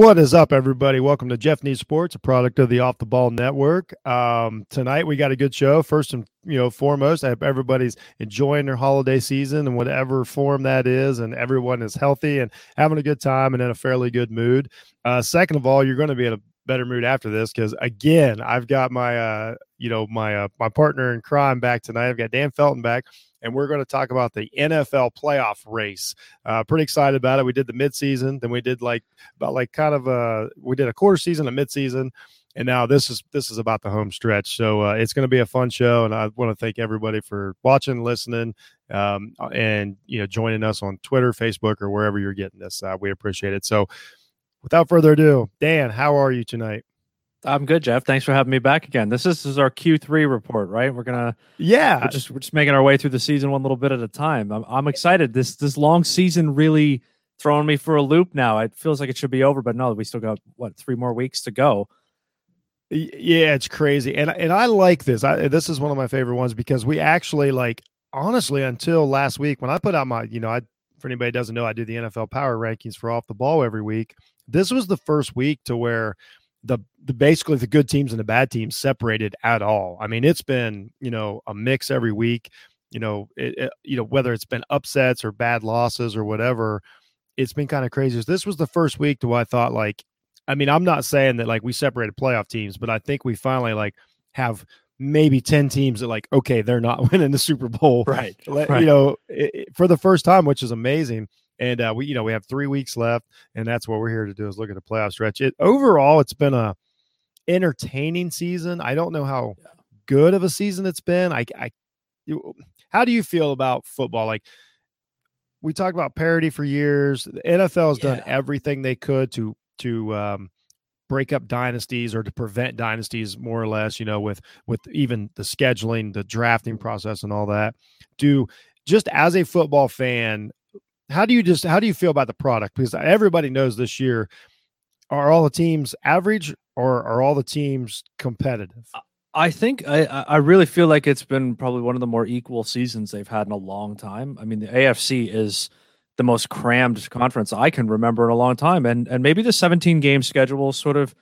What is up, everybody? Welcome to Jeff Needs Sports, a product of the Off the Ball Network. Um, tonight we got a good show. First and you know foremost, I hope everybody's enjoying their holiday season in whatever form that is, and everyone is healthy and having a good time and in a fairly good mood. Uh, second of all, you're going to be in a better mood after this because again, I've got my uh, you know my uh, my partner in crime back tonight. I've got Dan Felton back and we're going to talk about the NFL playoff race. Uh, pretty excited about it. We did the midseason, then we did like about like kind of a we did a quarter season, a midseason, and now this is this is about the home stretch. So uh, it's going to be a fun show, and I want to thank everybody for watching, listening, um, and you know joining us on Twitter, Facebook, or wherever you're getting this. Uh, we appreciate it. So without further ado, Dan, how are you tonight? I'm good, Jeff. Thanks for having me back again. This is, this is our Q3 report, right? We're gonna yeah, we're just we're just making our way through the season one little bit at a time. I'm I'm excited. This this long season really throwing me for a loop now. It feels like it should be over, but no, we still got what three more weeks to go. Yeah, it's crazy, and and I like this. I, this is one of my favorite ones because we actually like honestly until last week when I put out my you know I for anybody doesn't know I do the NFL power rankings for off the ball every week. This was the first week to where the, the basically the good teams and the bad teams separated at all. I mean, it's been you know a mix every week. You know, it, it, you know whether it's been upsets or bad losses or whatever, it's been kind of crazy. This was the first week to where I thought like, I mean, I'm not saying that like we separated playoff teams, but I think we finally like have maybe 10 teams that like okay they're not winning the super bowl right, right. you know it, for the first time which is amazing and uh, we, you know, we have three weeks left, and that's what we're here to do is look at the playoff stretch. It overall, it's been a entertaining season. I don't know how good of a season it's been. I, I, you, how do you feel about football? Like we talked about parity for years. The NFL has yeah. done everything they could to to um, break up dynasties or to prevent dynasties, more or less. You know, with with even the scheduling, the drafting process, and all that. Do just as a football fan, how do you just how do you feel about the product? Because everybody knows this year, are all the teams average or are all the teams competitive? I think I I really feel like it's been probably one of the more equal seasons they've had in a long time. I mean, the AFC is the most crammed conference I can remember in a long time, and and maybe the 17 game schedule sort of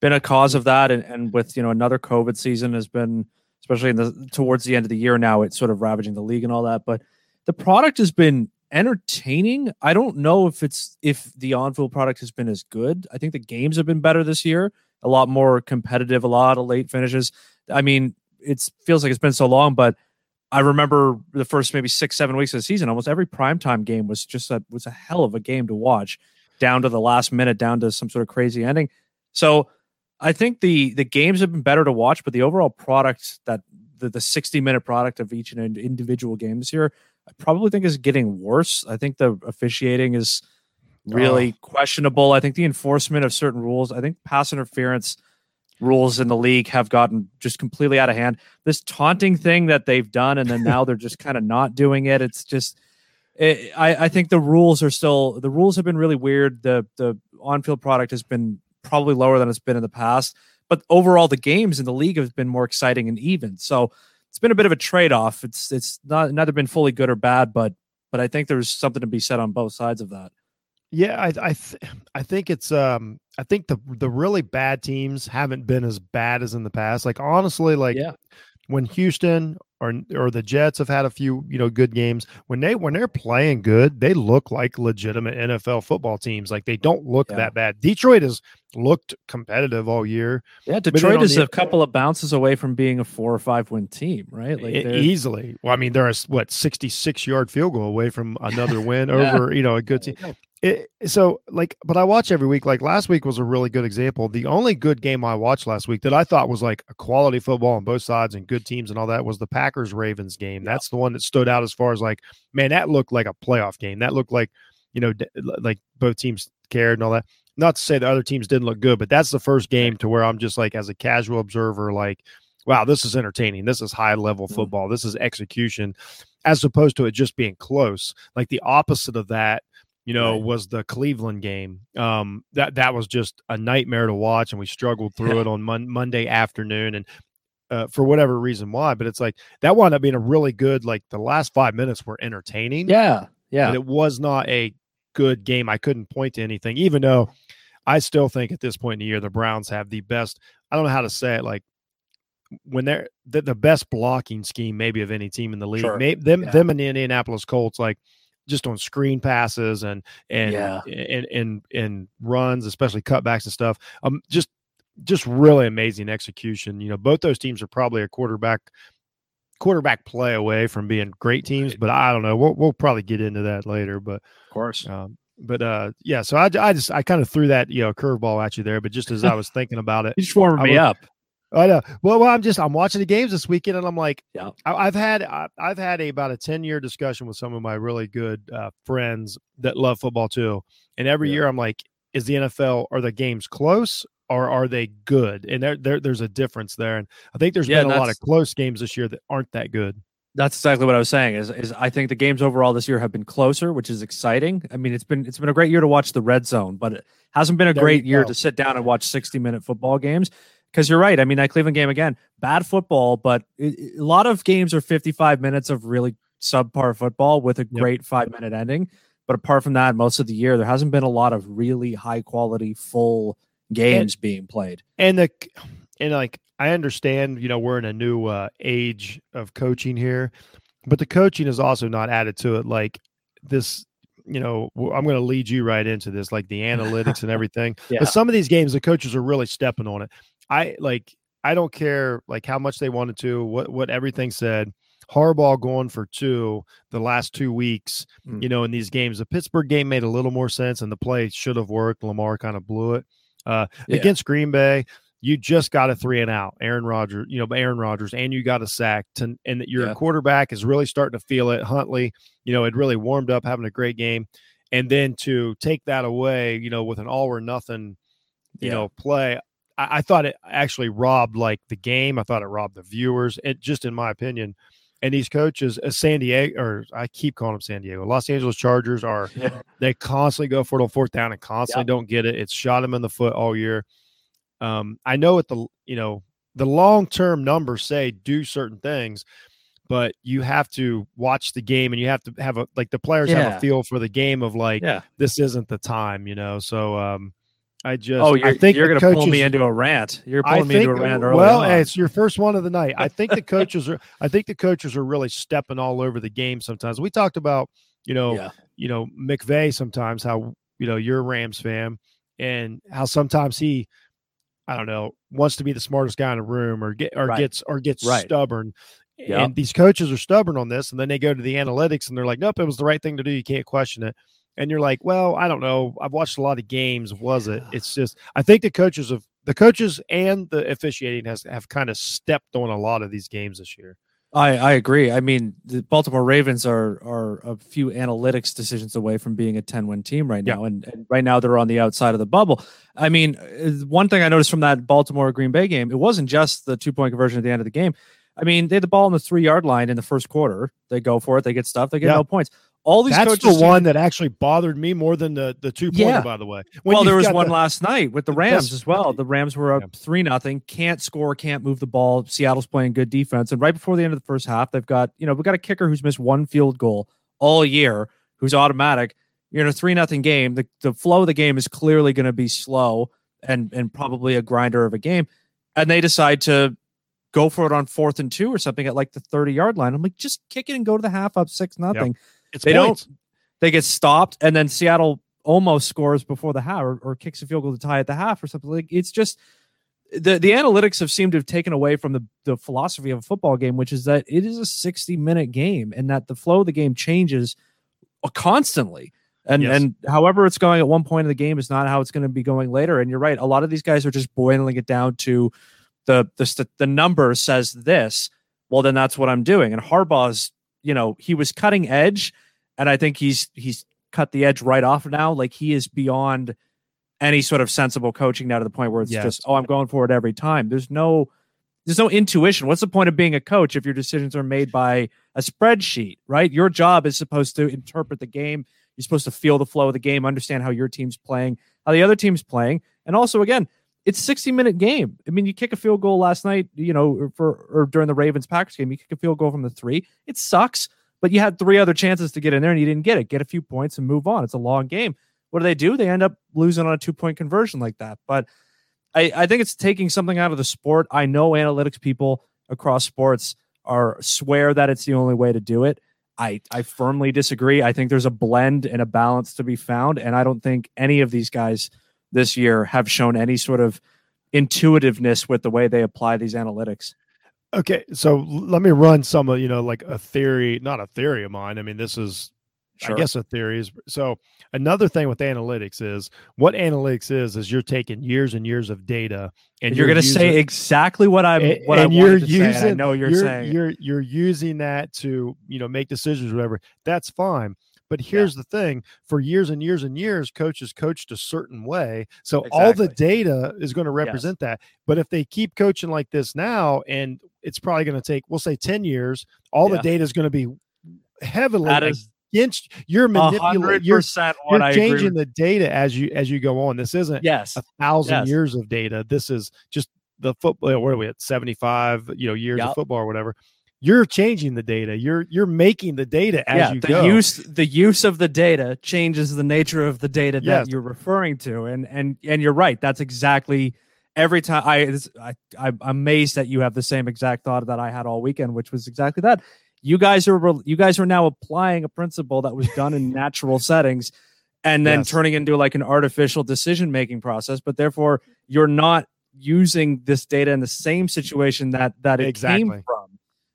been a cause of that, and, and with you know another COVID season has been especially in the towards the end of the year now it's sort of ravaging the league and all that, but the product has been entertaining. I don't know if it's if the on-field product has been as good. I think the games have been better this year, a lot more competitive, a lot of late finishes. I mean, it feels like it's been so long, but I remember the first maybe six, seven weeks of the season, almost every primetime game was just a was a hell of a game to watch, down to the last minute, down to some sort of crazy ending. So I think the the games have been better to watch, but the overall product that the, the 60 minute product of each and individual game this year I probably think is getting worse. I think the officiating is really oh. questionable. I think the enforcement of certain rules, I think pass interference rules in the league have gotten just completely out of hand. This taunting thing that they've done, and then now they're just kind of not doing it. It's just, it, I, I think the rules are still the rules have been really weird. The the on field product has been probably lower than it's been in the past, but overall the games in the league have been more exciting and even. So it's been a bit of a trade off. It's it's not neither been fully good or bad, but but I think there's something to be said on both sides of that. Yeah, I I th- I think it's um I think the the really bad teams haven't been as bad as in the past. Like honestly, like yeah. when Houston or or the Jets have had a few, you know, good games. When they when they're playing good, they look like legitimate NFL football teams. Like they don't look yeah. that bad. Detroit has looked competitive all year. Yeah, Detroit is the, a couple of bounces away from being a four or five win team, right? Like easily. Well, I mean, they're a what sixty six yard field goal away from another win yeah. over you know a good team. It, so like but i watch every week like last week was a really good example the only good game i watched last week that i thought was like a quality football on both sides and good teams and all that was the packers ravens game that's the one that stood out as far as like man that looked like a playoff game that looked like you know like both teams cared and all that not to say the other teams didn't look good but that's the first game to where i'm just like as a casual observer like wow this is entertaining this is high level mm. football this is execution as opposed to it just being close like the opposite of that you know, right. was the Cleveland game. Um, that that was just a nightmare to watch, and we struggled through yeah. it on mon- Monday afternoon, and uh, for whatever reason why. But it's like that wound up being a really good. Like the last five minutes were entertaining. Yeah, yeah. But it was not a good game. I couldn't point to anything, even though I still think at this point in the year, the Browns have the best. I don't know how to say it. Like when they're the, the best blocking scheme, maybe of any team in the league. Sure. Maybe them Yeah. them and the Indianapolis Colts, like just on screen passes and and Yeah. and and and runs, especially cutbacks and stuff. Um, just just really amazing execution. You know, both those teams are probably a quarterback quarterback play away from being great teams, but I don't know. We'll we'll probably get into that later, but Of course. um, but uh, yeah. So I, I just I kind of threw that you know curveball at you there, but just as I was thinking about it, You just warmed me up. I know. Well, well, I'm just I'm watching the games this weekend, and I'm like, Yeah. I, I've had I, I've had a, about a ten year discussion with some of my really good uh, friends that love football too, and every Yeah. year I'm like, is the NFL are the games close or are they good? And there, there there's a difference there, and I think there's Yeah, been a lot of close games this year that aren't that good. That's exactly what I was saying. Is is I think the games overall this year have been closer, which is exciting. I mean, it's been it's been a great year to watch the red zone, but it hasn't been a There great year to sit down and watch sixty minute football games. Because you're right. I mean, that Cleveland game again, bad football, but it, it- a lot of games are 55 minutes of really subpar football with a great five minute ending. But apart from that, most of the year there hasn't been a lot of really high quality full games being played. and the and like I understand, you know, we're in a new uh, age of coaching here, but the coaching is also not added to it. Like this, you know, I'm going to lead you right into this, like the analytics and everything. Yeah. But some of these games, the coaches are really stepping on it. I like. I don't care like how much they wanted to, what what everything said. Harbaugh going for two the last two weeks, Mm. you know, in these games. The Pittsburgh game made a little more sense, and the play should have worked. Lamar kind of blew it. Uh, Yeah. against Green Bay, you just got a three and out. Aaron Rodgers, you know, Aaron Rodgers, and you got a sack. To, and that your Yeah. quarterback is really starting to feel it. Huntley, you know, had really warmed up, having a great game, and then to take that away, you know, with an all or nothing, you Yeah. know, play. I, I thought it actually robbed like the game. I thought it robbed the viewers. It just, in my opinion. And these coaches, uh, San Diego, or I keep calling them San Diego, Los Angeles Chargers are Yeah. they constantly go for it on fourth down and constantly Yep. don't get it. It's shot them in the foot all year. Um, I know at the you know the long term numbers say do certain things, but you have to watch the game and you have to have a like the players have a feel for the game of like Yeah. this isn't the time, you know. So um, I just Oh, you're, I think you're going to pull me into a rant. You're pulling me into a rant early well, on. it's your first one of the night. I think the coaches are. I think the coaches are really stepping all over the game. Sometimes we talked about, you know, Yeah. you know McVay. Sometimes how you know you're a Rams fan, and how sometimes he, I don't know, wants to be the smartest guy in the room, or get or Right. gets or gets Right. stubborn. Yep. And these coaches are stubborn on this, and then they go to the analytics and they're like, "Nope, it was the right thing to do. You can't question it." And you're like, "Well, I don't know. I've watched a lot of games. Was it? It's just I think the coaches of the coaches and the officiating has have kind of stepped on a lot of these games this year. I, I agree. I mean, the Baltimore Ravens are are a few analytics decisions away from being a 10 win team right Yeah. now. And, and right now they're on the outside of the bubble. I mean, uh, one thing I noticed from that Baltimore Green Bay game, it wasn't just the two point conversion at the end of the game. I mean, they had the ball on the three yard line in the first quarter. They go for it, they get stuff, they get Yeah. no points. All these That's the one that actually bothered me more than the the two pointer. Yeah. By the way, When well, there was one the- last night with the Rams as well. The Rams were up Yeah. three nothing, can't score, can't move the ball. Seattle's playing good defense, and right before the end of the first half, they've got you know we got a kicker who's missed one field goal all year, who's automatic. You're in a three nothing game. The the flow of the game is clearly going to be slow and and probably a grinder of a game, and they decide to go for it on fourth and two or something at like the 30 yard line. I'm like, just kick it and go to the half up six nothing it's they don't- they get stopped and then Seattle almost scores before the half or, or kicks a field goal to tie at the half or something. Like it's just the the analytics have seemed to have taken away from the the philosophy of a football game which is that it is a 60 minute game and that the flow of the game changes constantly. And Yes. and however it's going at one point in the game is not how it's going to be going later. And you're right a lot of these guys are just boiling it down to the the the number says this well then that's what I'm doing. And Harbaugh's you know he was cutting edge and I think he's he's cut the edge right off now. Like he is beyond any sort of sensible coaching now to the point where it's Yes. just oh I'm going for it every time. There's no there's no intuition. What's the point of being a coach if your decisions are made by a spreadsheet, right? Your job is supposed to interpret the game. You're supposed to feel the flow of the game, understand how your team's playing, how the other team's playing, and also again, it's 60 minute game. I mean, you kick a field goal last night, you know, for or during the Ravens Packers game, you kick a field goal from the three. It sucks, but you had three other chances to get in there and you didn't get it. Get a few points and move on. It's a long game. what do they do? They end up losing on a two point conversion like that. But I, I think it's taking something out of the sport. I know analytics people across sports are swear that it's the only way to do it. I, I firmly disagree. I think there's a blend and a balance to be found. And I don't think any of these guys this year have shown any sort of intuitiveness with the way they apply these analytics. Okay, so let me run some of you know like a theory, not a theory of mine. I mean, this is Sure. I guess a theory is so another thing with analytics is what analytics is is you're taking years and years of data and you're, you're going to say exactly what I'm and, what and I you're using say, I know you're, you're, saying you're you're using that to you know make decisions or whatever that's fine but here's yeah. the thing for years and years and years coaches coached a certain way so exactly. all the data is going to represent yes. that but if they keep coaching like this now and it's probably going to take we'll say 10 years all yeah. the data is going to be heavily against you're manipulating you're, you're changing the data as you as you go on this isn't yes a thousand yes. years of data this is just the football uh, where are we at 75 you know years yep. of football or whatever you're changing the data you're you're making the data as yeah, you the go use the use of the data changes the nature of the data yes. that you're referring to and and and you're right that's exactly every time I, I i'm amazed that you have the same exact thought that i had all weekend which was exactly that you guys are you guys are now applying a principle that was done in natural settings and then yes. turning into like an artificial decision making process but therefore you're not using this data in the same situation that that it exactly. came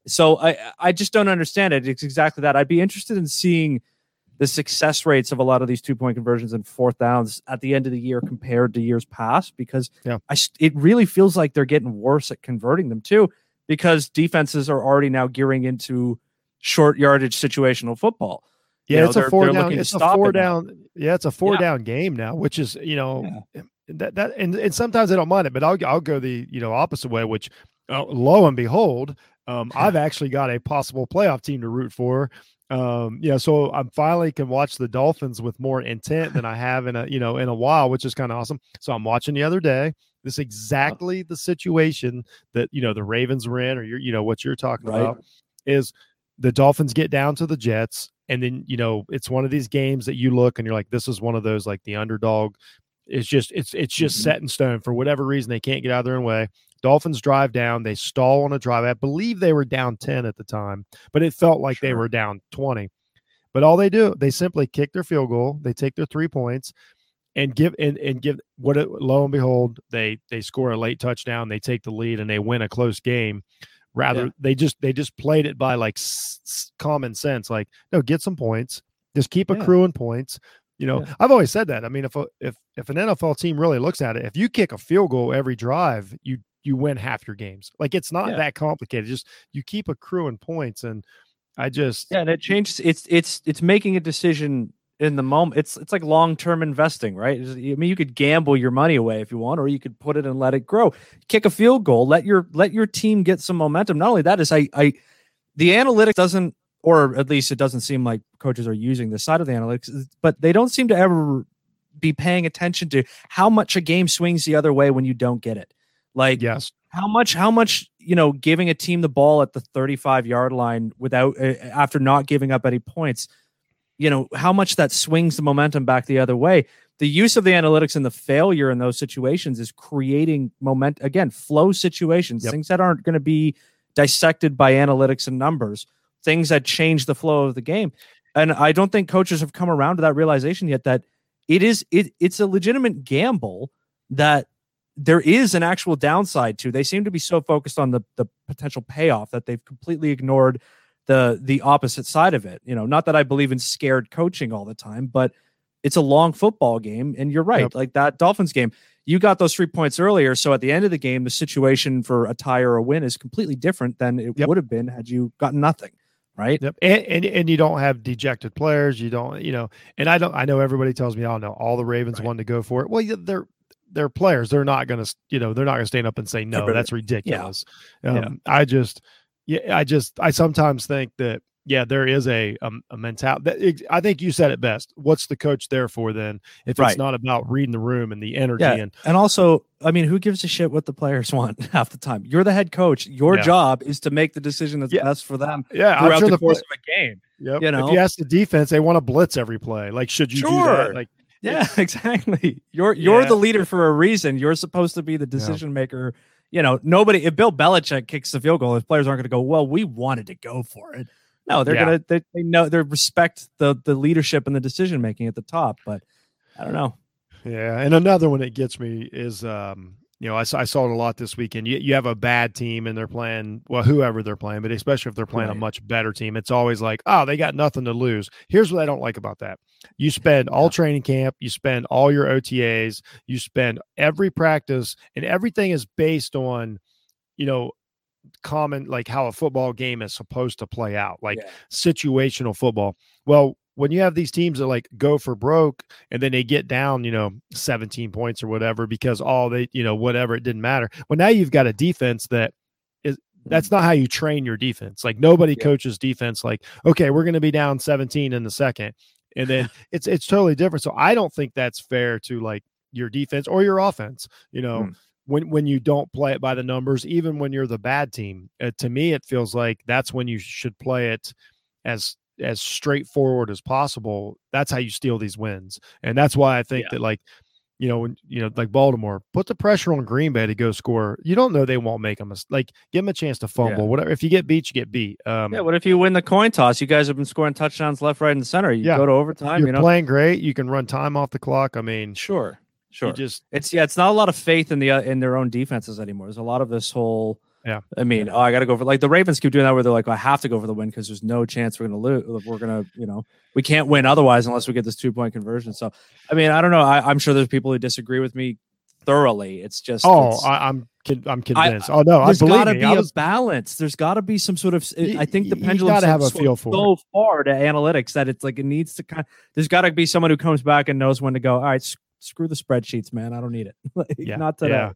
so i i just don't understand it it's exactly that i'd be interested in seeing the success rates of a lot of these two point conversions and fourth downs at the end of the year compared to years past because yeah. I, it really feels like they're getting worse at converting them too because defenses are already now gearing into short yardage situational football. Yeah, you know, it's a 4 down. It's a four down. Now. Yeah, it's a four yeah. down game now, which is you know yeah. that that and, and sometimes I don't mind it, but I'll I'll go the you know opposite way, which uh, lo and behold, um, I've actually got a possible playoff team to root for. Um, yeah, so I'm finally can watch the Dolphins with more intent than I have in a you know in a while, which is kind of awesome. So I'm watching the other day. This exactly the situation that you know the Ravens were in, or you're, you know what you're talking right. about is the Dolphins get down to the Jets, and then you know it's one of these games that you look and you're like, this is one of those like the underdog. It's just it's it's just mm-hmm. set in stone for whatever reason they can't get out of their own way. Dolphins drive down, they stall on a drive. I believe they were down 10 at the time, but it felt like sure. they were down 20. But all they do, they simply kick their field goal, they take their three points, and give and, and give what it, lo and behold they they score a late touchdown they take the lead and they win a close game rather yeah. they just they just played it by like s- s- common sense like no get some points just keep accruing yeah. points you know yeah. i've always said that i mean if a, if if an nfl team really looks at it if you kick a field goal every drive you you win half your games like it's not that complicated just you keep accruing points and i just yeah and it changes it's it's it's making a decision in the moment. It's it's like long term investing, right? I mean, you could gamble your money away if you want, or you could put it and let it grow. Kick a field goal, let your let your team get some momentum. Not only that is I I the analytics doesn't, or at least it doesn't seem like coaches are using this side of the analytics, but they don't seem to ever be paying attention to how much a game swings the other way when you don't get it. Like yes, how much how much you know giving a team the ball at the 35 yard line without uh, after not giving up any points you know how much that swings the momentum back the other way. The use of the analytics and the failure in those situations is creating moment again flow situations yep. things that aren't going to be dissected by analytics and numbers things that change the flow of the game. And i don't think coaches have come around to that realization yet that it is it it's a legitimate gamble that there is an actual downside to they seem to be so focused on the the potential payoff that they've completely ignored the the opposite side of it. You know, not that I believe in scared coaching all the time, but it's a long football game, and you're right. Yep. Like that Dolphins game, you got those three points earlier, so at the end of the game, the situation for a tie or a win is completely different than it yep. would have been had you gotten nothing. Right. Yep. And, and and you don't have dejected players. You don't, you know, and I don't. I know everybody tells me, "Oh no, all the Ravens right. wanted to go for it." Well, they're they're players. They're not going to, you know, they're not going to stand up and say no. That's ridiculous. Yeah. Um, yeah. I just, yeah, I just I sometimes think that yeah, there is a a, a mentality. I think you said it best. What's the coach there for then? If right. it's not about reading the room and the energy yeah. and and also, I mean, who gives a shit what the players want half the time? You're the head coach. Your yeah. job is to make the decision that's best for them. Yeah, throughout sure the, the course play- of a game. Yep. You know, if you ask the defense, they want to blitz every play. Like, should you sure. do that? Like, Yeah, exactly. You're you're yeah. the leader for a reason. You're supposed to be the decision yeah. maker. You know, nobody. If Bill Belichick kicks the field goal, his players aren't going to go. Well, we wanted to go for it. No, they're yeah. gonna. They, they know they respect the the leadership and the decision making at the top. But I don't know. Yeah, and another one that gets me is um, you know, I, I saw it a lot this weekend. You, you have a bad team and they're playing, well, whoever they're playing, but especially if they're playing right. a much better team, it's always like, oh, they got nothing to lose. Here's what I don't like about that. You spend all training camp, you spend all your OTAs, you spend every practice, and everything is based on, you know, common like how a football game is supposed to play out, like yeah. situational football. Well, when you have these teams that like go for broke and then they get down, you know, 17 points or whatever because all they, you know, whatever, it didn't matter. Well, now you've got a defense that is that's not how you train your defense. Like nobody yeah. coaches defense like, okay, we're going to be down 17 in the second. And then it's it's totally different. So I don't think that's fair to like your defense or your offense, you know. Hmm. When, when you don't play it by the numbers, even when you're the bad team, uh, to me it feels like that's when you should play it as as straightforward as possible, that's how you steal these wins. And that's why I think yeah. that like you know, when you know, like Baltimore, put the pressure on Green Bay to go score. You don't know they won't make a mistake. Like, give them a chance to fumble. Yeah. Whatever. If you get beat, you get beat. Um, yeah. What if you win the coin toss? You guys have been scoring touchdowns left, right, and center. You yeah. go to overtime. You're you know? playing great. You can run time off the clock. I mean, sure, sure. Just it's yeah. It's not a lot of faith in the uh, in their own defenses anymore. There's a lot of this whole yeah. I mean, oh, I got to go for like the Ravens keep doing that where they're like, I have to go for the win because there's no chance we're going to lose. We're going to, you know, we can't win otherwise unless we get this two point conversion. So, I mean, I don't know. I, am sure there's people who disagree with me thoroughly. It's just, oh, it's, I, am I'm, I'm convinced. I, oh no, there's got to be was, a balance. There's got to be some sort of. I think the pendulum got to have a feel for so far to analytics that it's like it needs to kind. Of, there's got to be someone who comes back and knows when to go. All right, screw the spreadsheets, man. I don't need it. like, yeah, not today. Yeah.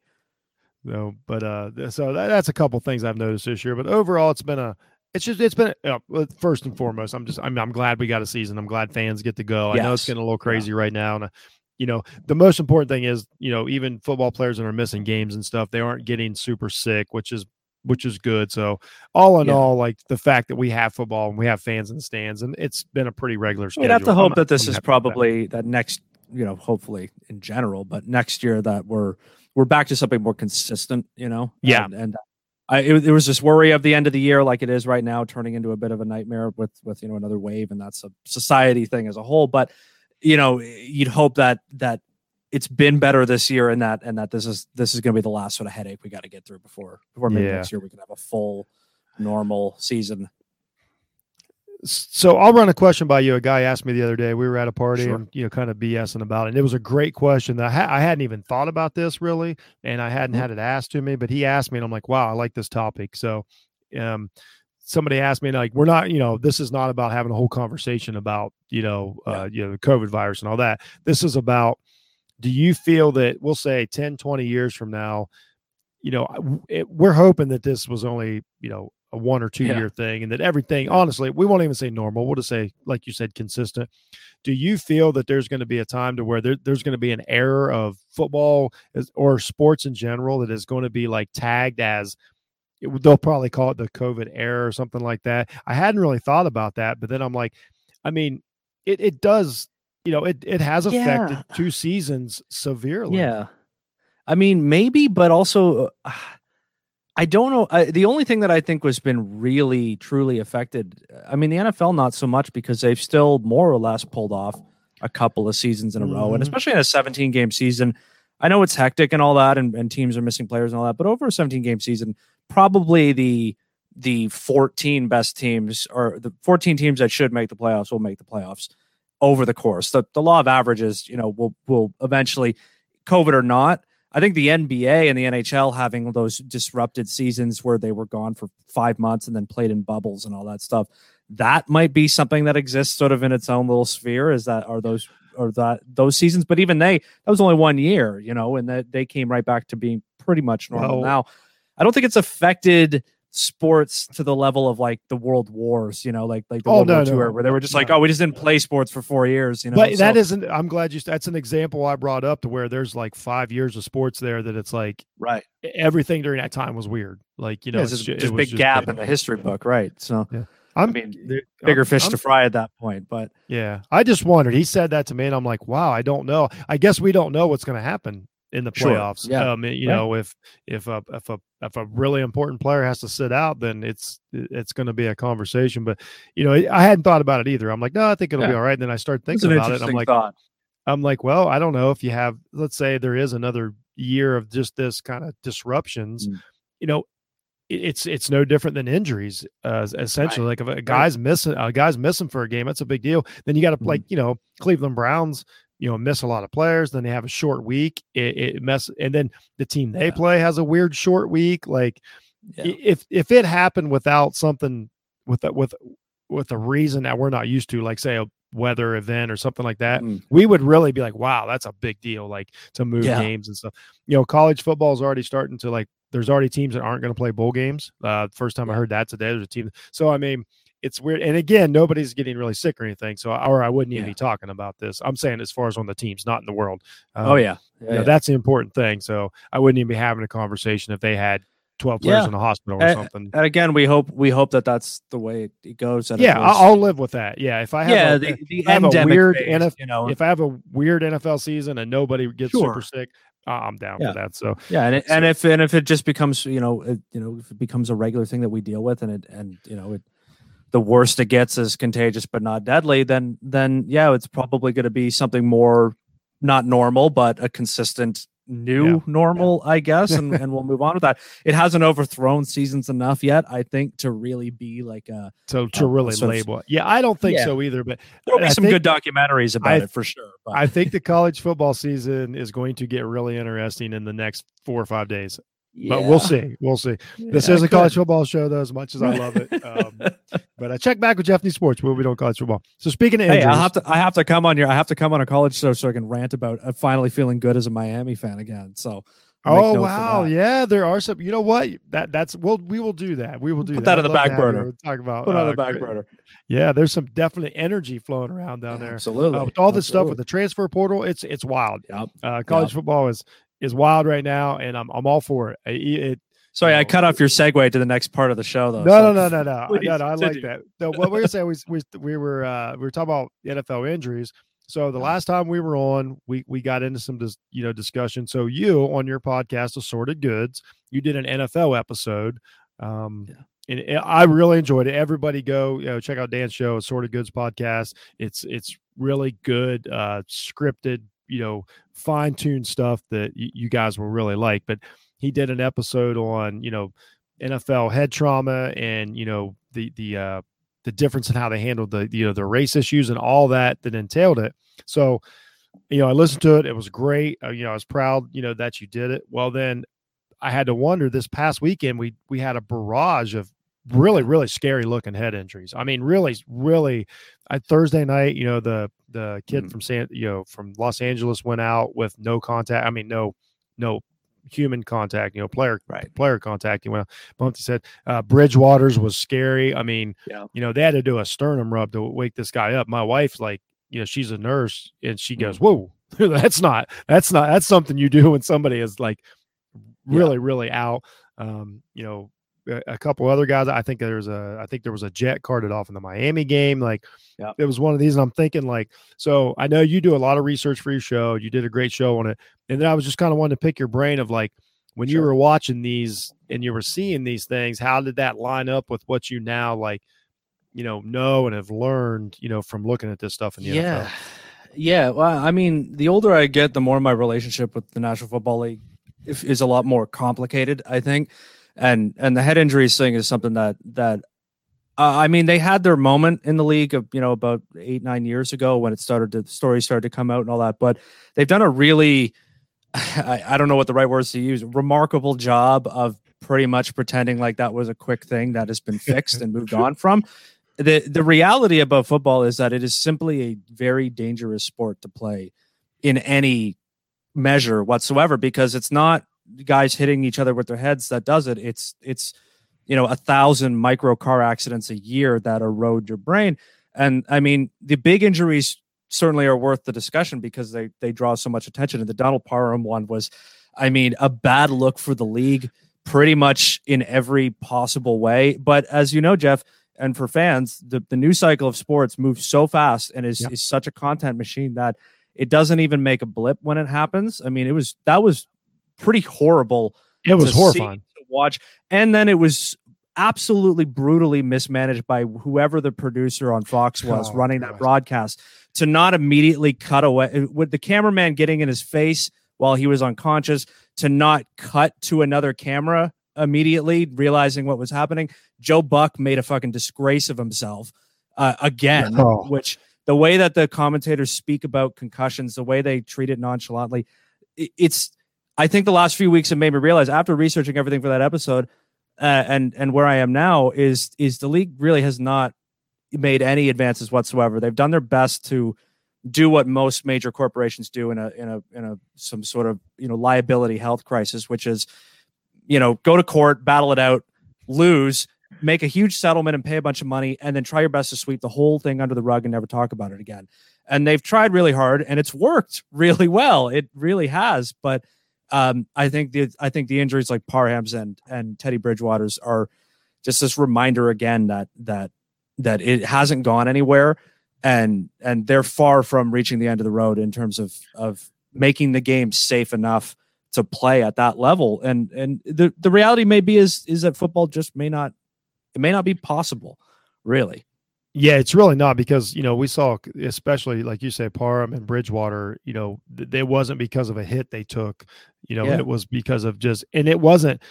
No, but uh, so that, that's a couple things I've noticed this year. But overall, it's been a, it's just, it's been uh, first and foremost. I'm just, I'm, I'm glad we got a season. I'm glad fans get to go. Yes. I know it's getting a little crazy yeah. right now, and uh, you know, the most important thing is, you know, even football players that are missing games and stuff, they aren't getting super sick, which is which is good. So all in yeah. all, like the fact that we have football and we have fans in the stands, and it's been a pretty regular schedule. We'd have to hope that this I'm is probably that. that next, you know, hopefully in general, but next year that we're we're back to something more consistent, you know? Yeah. And, and I, it, there was this worry of the end of the year, like it is right now, turning into a bit of a nightmare with, with, you know, another wave. And that's a society thing as a whole. But, you know, you'd hope that, that it's been better this year and that, and that this is, this is going to be the last sort of headache we got to get through before, before maybe yeah. next year we can have a full normal season so I'll run a question by you. A guy asked me the other day. We were at a party sure. and you know, kind of BSing about it. And it was a great question that I, ha- I hadn't even thought about this really, and I hadn't mm-hmm. had it asked to me. But he asked me, and I'm like, wow, I like this topic. So, um, somebody asked me like, we're not, you know, this is not about having a whole conversation about you know, uh, you know, the COVID virus and all that. This is about, do you feel that we'll say 10, 20 years from now, you know, it, we're hoping that this was only you know a one or two yeah. year thing and that everything honestly we won't even say normal we'll just say like you said consistent do you feel that there's going to be a time to where there, there's going to be an error of football or sports in general that is going to be like tagged as they'll probably call it the covid error or something like that i hadn't really thought about that but then i'm like i mean it, it does you know it, it has affected yeah. two seasons severely yeah i mean maybe but also uh, I don't know. I, the only thing that I think was been really truly affected. I mean, the NFL not so much because they've still more or less pulled off a couple of seasons in a mm-hmm. row, and mm-hmm. especially in a 17 game season. I know it's hectic and all that, and, and teams are missing players and all that, but over a 17 game season, probably the the 14 best teams or the 14 teams that should make the playoffs will make the playoffs over the course. The the law of averages, you know, will will eventually, COVID or not, I think the NBA and the NHL having those disrupted seasons where they were gone for five months and then played in bubbles and all that stuff, that might be something that exists sort of in its own little sphere. Is that are those or that those seasons? But even they, that was only one year, you know, and that they came right back to being pretty much normal. Well, now, I don't think it's affected sports to the level of like the world wars, you know, like like the oh, World no, War II, no, where they were just no. like, oh, we just didn't play sports for four years, you know. But so, that isn't. I'm glad you. Said that's an example I brought up to where there's like five years of sports there that it's like right. Everything during that time was weird. Like you know, yeah, it's, just, just big just gap in the history book, right? So. Yeah. I'm, I mean, bigger I'm, fish I'm, to fry at that point. But yeah, I just wondered. He said that to me, and I'm like, wow, I don't know. I guess we don't know what's going to happen in the playoffs. Sure. Yeah. Um, you right. know, if if a if a if a really important player has to sit out, then it's it's going to be a conversation. But you know, I hadn't thought about it either. I'm like, no, I think it'll yeah. be all right. And then I start thinking about it. I'm like, thought. I'm like, well, I don't know if you have. Let's say there is another year of just this kind of disruptions. Mm. You know, it's it's no different than injuries uh, essentially right. like if a guy's right. missing a guy's missing for a game that's a big deal then you got to mm-hmm. like you know cleveland browns you know miss a lot of players then they have a short week it, it mess and then the team they yeah. play has a weird short week like yeah. if if it happened without something with a, with with a reason that we're not used to like say a weather event or something like that mm. we would really be like wow that's a big deal like to move yeah. games and stuff you know college football is already starting to like there's already teams that aren't going to play bowl games uh first time i heard that today there's a team so i mean it's weird. And again, nobody's getting really sick or anything. So, or I wouldn't even yeah. be talking about this. I'm saying as far as on the teams, not in the world. Um, oh yeah, yeah, you know, yeah, that's the important thing. So I wouldn't even be having a conversation if they had 12 players in the hospital or and, something. And again, we hope we hope that that's the way it goes. yeah, I'll live with that. Yeah, if I have yeah, a, the, the have a weird phase, NFL, you know, if I have a weird NFL season and nobody gets sure. super sick, I'm down yeah. for that. So yeah, and, it, so, and if and if it just becomes you know it, you know if it becomes a regular thing that we deal with and it and you know it the worst it gets is contagious but not deadly, then then yeah, it's probably going to be something more not normal but a consistent new yeah. normal, yeah. I guess, and, and we'll move on with that. It hasn't overthrown seasons enough yet, I think, to really be like a so to really label it. Yeah, I don't think yeah. so either. But there'll be I some good documentaries about I, it for sure. But. I think the college football season is going to get really interesting in the next four or five days. Yeah. But we'll see. We'll see. Yeah, this is a college football show, though, as much as I love it. Um, but I check back with Jeff New Sports where we don't college football. So speaking of injuries, hey, I have to I have to come on here. I have to come on a college show so I can rant about uh, finally feeling good as a Miami fan again. So Oh wow, yeah, there are some. You know what? That that's we'll we will do that. We will do that. Put that, that on the back burner. Talk about Put uh, on the back burner. Yeah, there's some definite energy flowing around down there. Absolutely, uh, with all this stuff with the transfer portal, it's it's wild. Yep. Uh, college yep. football is is wild right now, and I'm I'm all for it. It, it Sorry, I cut off your segue to the next part of the show, though. No, so. no, no, no, no, no, no. I like that. No, what we were saying was we, we were uh, we were talking about NFL injuries. So the last time we were on, we we got into some dis, you know discussion. So you on your podcast, Assorted Goods, you did an NFL episode. Um, yeah. And I really enjoyed it. Everybody go, you know, check out Dan's show, Assorted Goods podcast. It's it's really good, uh, scripted, you know, fine tuned stuff that y- you guys will really like. But he did an episode on you know NFL head trauma and you know the the uh, the difference in how they handled the you know the race issues and all that that entailed it. So, you know, I listened to it. It was great. Uh, you know, I was proud. You know that you did it. Well, then I had to wonder. This past weekend, we we had a barrage of really really scary looking head injuries. I mean, really really. I, Thursday night, you know the the kid mm. from San you know from Los Angeles went out with no contact. I mean, no no human contact, you know, player right. player contact. You know, Bumpy said uh, Bridgewater's was scary. I mean, yeah. you know, they had to do a sternum rub to wake this guy up. My wife's like, you know, she's a nurse and she goes, mm. "Whoa, that's not that's not that's something you do when somebody is like really yeah. really out." Um, you know, a couple other guys. I think there's a I think there was a jet carted off in the Miami game. Like yeah. it was one of these, and I'm thinking like, so I know you do a lot of research for your show. You did a great show on it, and then I was just kind of wanting to pick your brain of like when sure. you were watching these and you were seeing these things, how did that line up with what you now like, you know, know and have learned, you know, from looking at this stuff in the yeah. NFL? Yeah, well, I mean, the older I get, the more my relationship with the National Football League is a lot more complicated. I think and and the head injuries thing is something that that uh, I mean they had their moment in the league of you know about eight nine years ago when it started to, the story started to come out and all that, but they've done a really I, I don't know what the right words to use remarkable job of pretty much pretending like that was a quick thing that has been fixed and moved on from. The the reality about football is that it is simply a very dangerous sport to play in any measure whatsoever because it's not guys hitting each other with their heads that does it. It's it's you know a thousand micro car accidents a year that erode your brain. And I mean, the big injuries certainly are worth the discussion because they they draw so much attention. And the Donald Parham one was, I mean, a bad look for the league, pretty much in every possible way. But as you know, Jeff, and for fans, the, the news cycle of sports moves so fast and is, is such a content machine that it doesn't even make a blip when it happens. I mean, it was that was pretty horrible. It was horrifying to watch. And then it was absolutely brutally mismanaged by whoever the producer on Fox was oh, running that broadcast to not immediately cut away with the cameraman getting in his face while he was unconscious to not cut to another camera immediately realizing what was happening. Joe Buck made a fucking disgrace of himself uh, again, oh. which the way that the commentators speak about concussions, the way they treat it nonchalantly, it, it's. I think the last few weeks have made me realize after researching everything for that episode, uh, and and where I am now is is the league really has not made any advances whatsoever. They've done their best to do what most major corporations do in a in a in a some sort of you know liability health crisis, which is you know, go to court, battle it out, lose, make a huge settlement and pay a bunch of money, and then try your best to sweep the whole thing under the rug and never talk about it again. And they've tried really hard, and it's worked really well. It really has. But um, I think the I think the injuries like Parham's and and Teddy Bridgewater's are just this reminder again that that that it hasn't gone anywhere, and and they're far from reaching the end of the road in terms of of making the game safe enough to play at that level. And and the the reality may be is is that football just may not it may not be possible, really. Yeah, it's really not because you know we saw, especially like you say, Parham and Bridgewater. You know, th- it wasn't because of a hit they took. You know, yeah. it was because of just, and it wasn't.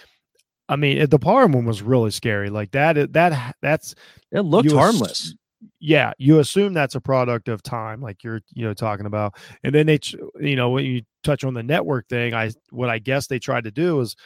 I mean, the Parham one was really scary. Like that. That that's it looked harmless yeah, you assume that's a product of time, like you're you know talking about, and then they you know when you touch on the network thing, I what I guess they tried to do is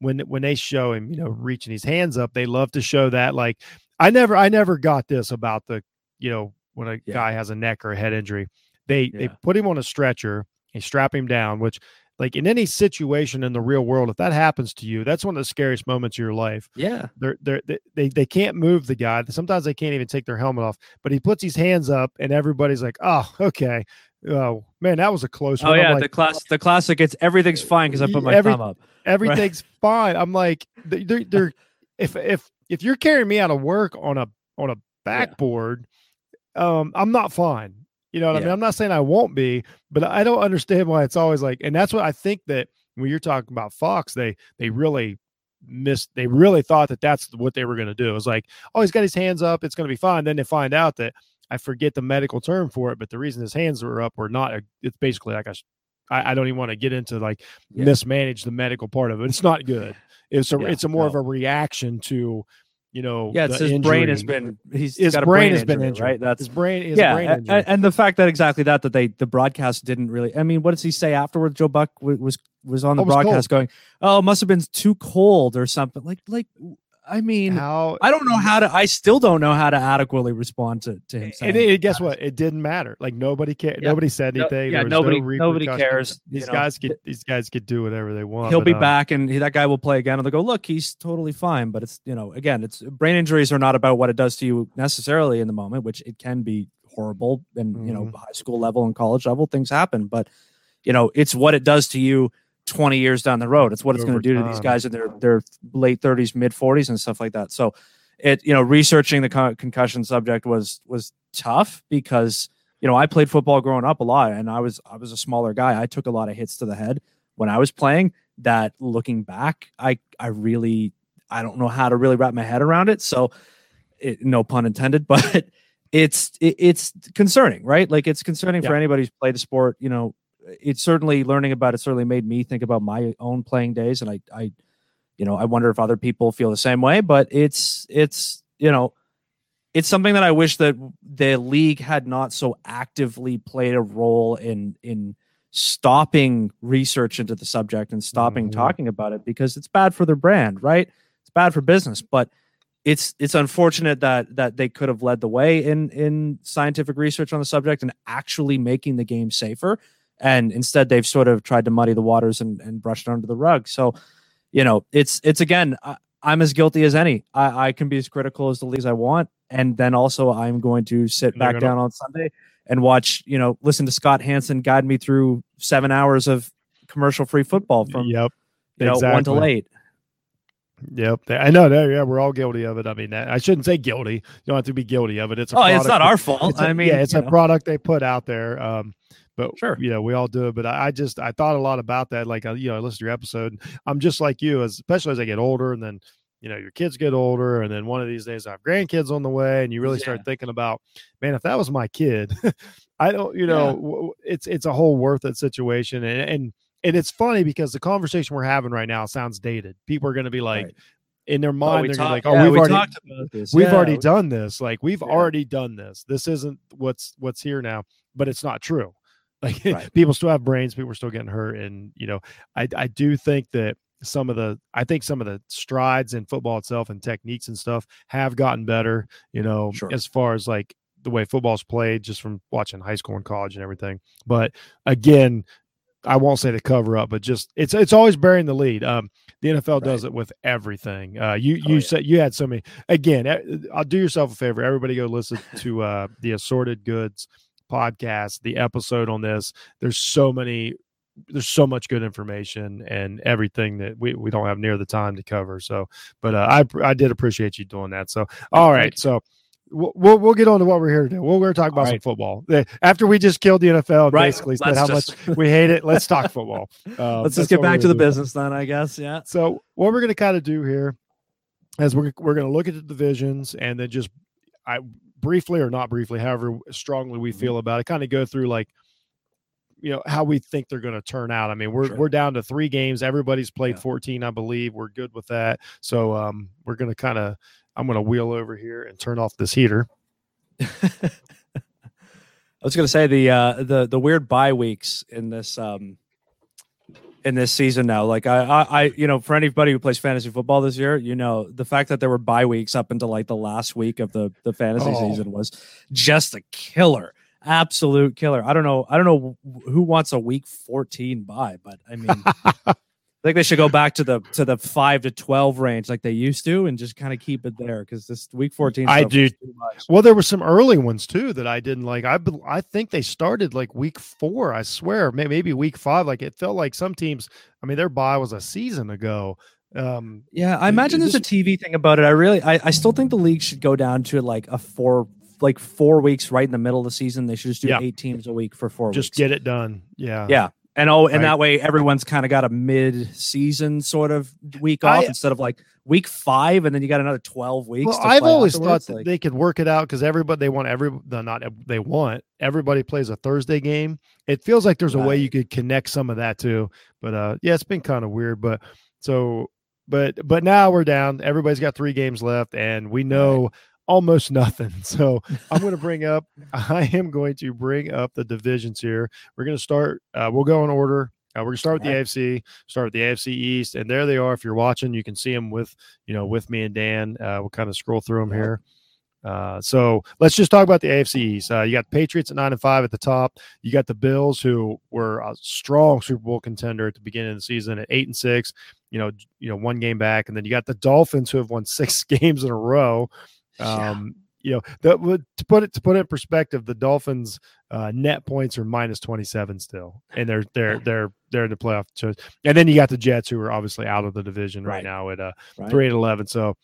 when when they show him you know reaching his hands up, they love to show that like I never I never got this about the you know when a yeah. guy has a neck or a head injury, they yeah. they put him on a stretcher, they strap him down, which like in any situation in the real world, if that happens to you, that's one of the scariest moments of your life. Yeah. They're, they're, they, they can't move the guy. Sometimes they can't even take their helmet off, but he puts his hands up and everybody's like, oh, okay. Oh man, that was a close oh, one. Oh yeah, like, the class, the classic. It's everything's fine because I put my every, thumb up. Everything's right. fine. I'm like, they're, they're if if if you're carrying me out of work on a on a backboard, yeah. um, I'm not fine. You know what yeah. I mean? I'm not saying I won't be, but I don't understand why it's always like, and that's what I think that when you're talking about Fox, they they really missed. They really thought that that's what they were going to do. It was like, oh, he's got his hands up, it's going to be fine. Then they find out that I forget the medical term for it, but the reason his hands were up were not. It's basically like a. I, I don't even want to get into like yeah. mismanage the medical part of it. It's not good. It's a yeah, it's a more no. of a reaction to you know, yeah, his brain has been he's his brain, brain, has injury, been injured, right? That's his brain. His yeah, brain and, and, the fact that exactly that that they the broadcast didn't really. I mean, what does he say afterwards? Joe Buck was was on the oh, broadcast going, "Oh, it must have been too cold or something." Like like I mean, how I don't know how to. I still don't know how to adequately respond to, to him. And it, guess what? It didn't matter. Like nobody cared. Yeah. Nobody said anything. No, yeah, nobody. No nobody cares. These guys know. These guys could do whatever they want. He'll but, be um, back, and he, that guy will play again. And they'll go, look, he's totally fine. But it's you know, again, it's brain injuries are not about what it does to you necessarily in the moment, which it can be horrible. And mm-hmm. you know, mm-hmm. high school level and college level, things happen. But you know, it's what it does to you 20 years down the road. It's what it's going to do to these guys in their their late 30s, mid 40s, and stuff like that. So, it you know, researching the con- concussion subject was was tough because you know I played football growing up a lot, and I was I was a smaller guy. I took a lot of hits to the head when I was playing. That looking back, I I really I don't know how to really wrap my head around it. So, it, no pun intended, but it's it, it's concerning, right? Like it's concerning yeah. for anybody who's played the sport. You know, it's certainly learning about it certainly made me think about my own playing days and I I you know I wonder if other people feel the same way but it's it's you know it's something that I wish that the league had not so actively played a role in in stopping research into the subject and stopping mm-hmm. talking about it because it's bad for their brand right it's bad for business but it's it's unfortunate that that they could have led the way in in scientific research on the subject and actually making the game safer and instead they've sort of tried to muddy the waters and, and brush it under the rug. So, you know, it's it's again, I, am as guilty as any. I, I, can be as critical as the leagues I want, and then also I'm going to sit back down on Sunday and watch, you know, listen to Scott Hanson guide me through seven hours of commercial free football from yep you know exactly. one to eight. Yep, I know. There, yeah, we're all guilty of it. I mean, I shouldn't say guilty. You don't have to be guilty of it. It's a oh, it's not our fault. A, I mean, yeah, it's a know. product they put out there. Um, but sure, you know, we all do it. But I, I just I thought a lot about that. Like, uh, you know, I listened to your episode. I'm just like you, as especially as I get older, and then you know your kids get older, and then one of these days I have grandkids on the way, and you really yeah. start thinking about, man, if that was my kid, I don't, you know, yeah. it's it's a whole worth it situation, and and and it's funny because the conversation we're having right now sounds dated. People are going to be like, right in their mind, oh, they're talk, like, "Oh, yeah, we've we already we've yeah. already done this. Like we've yeah. already done this. This isn't what's what's here now." But it's not true. Like right. people still have brains. People are still getting hurt, and you know, I I do think that some of the I think some of the strides in football itself and techniques and stuff have gotten better. You know, sure. as far as like the way football's played, just from watching high school and college and everything. But again, I won't say the cover up, but just it's it's always bearing the lead. Um, the NFL right. does it with everything. Uh, you you oh, yeah. said you had so many. Again, I'll do yourself a favor. Everybody go listen to uh, the Assorted Goods podcast, the episode on this. There's so many. There's so much good information and everything that we, we don't have near the time to cover. So, but uh, I I did appreciate you doing that. So, all right, so we'll we'll get on to what we're here to do. We're going to talk about right. some football after we just killed the NFL. Right. Basically, said how just... much we hate it. Let's talk football. Uh, let's just get back to the business then, I guess. Yeah. So what we're going to kind of do here is we're we're going to look at the divisions and then just I briefly or not briefly, however strongly we mm-hmm. feel about it, kind of go through like you know how we think they're going to turn out. I mean, we're sure. we're down to three games. Everybody's played yeah. 14, I believe. We're good with that. So um, we're going to kind of I'm going to wheel over here and turn off this heater. I was going to say the uh, the the weird bye weeks in this um, in this season now. Like I, I, I, you know, for anybody who plays fantasy football this year, you know, the fact that there were bye weeks up until like the last week of the the fantasy oh. season was just a killer, absolute killer. I don't know, I don't know who wants a week 14 bye, but I mean, I think they should go back to the to the five to twelve range like they used to, and just kind of keep it there because this week fourteen. I do. Well, there were some early ones too that I didn't like. I I think they started like week four. I swear, maybe week five. Like it felt like some teams. I mean, their bye was a season ago. Um, yeah, I imagine there's a TV thing about it. I really, I, I still think the league should go down to like a four like four weeks right in the middle of the season. They should just do yeah. eight teams a week for four just weeks. get it done. Yeah. Yeah and oh, and right. that way everyone's kind of got a mid-season sort of week off I, instead of like week five, and then you got another twelve weeks. Well, I've always thought that like, they could work it out because everybody they want every not they want everybody plays a Thursday game. It feels like there's a way you could connect some of that too, but uh, yeah, it's been kind of weird. But so, but but now we're down. Everybody's got three games left, and we know. Right almost nothing. So I'm going to bring up, I am going to bring up the divisions here. We're going to start, uh, we'll go in order. Uh, we're going to start with the AFC, start with the AFC East. And there they are. If you're watching, you can see them with, you know, with me and Dan. Uh, we'll kind of scroll through them here. Uh, so let's just talk about the AFC East. Uh, you got the Patriots at nine and five at the top. You got the Bills, who were a strong Super Bowl contender at the beginning of the season at eight and six. You know, you know, one game back, and then you got the Dolphins, who have won six games in a row. Um, you know, the, to put it to put it in perspective, the Dolphins' uh, net points are minus twenty seven still, and they're they're they're they're in the playoff. And then you got the Jets, who are obviously out of the division right, right now at uh, right. three and eleven. So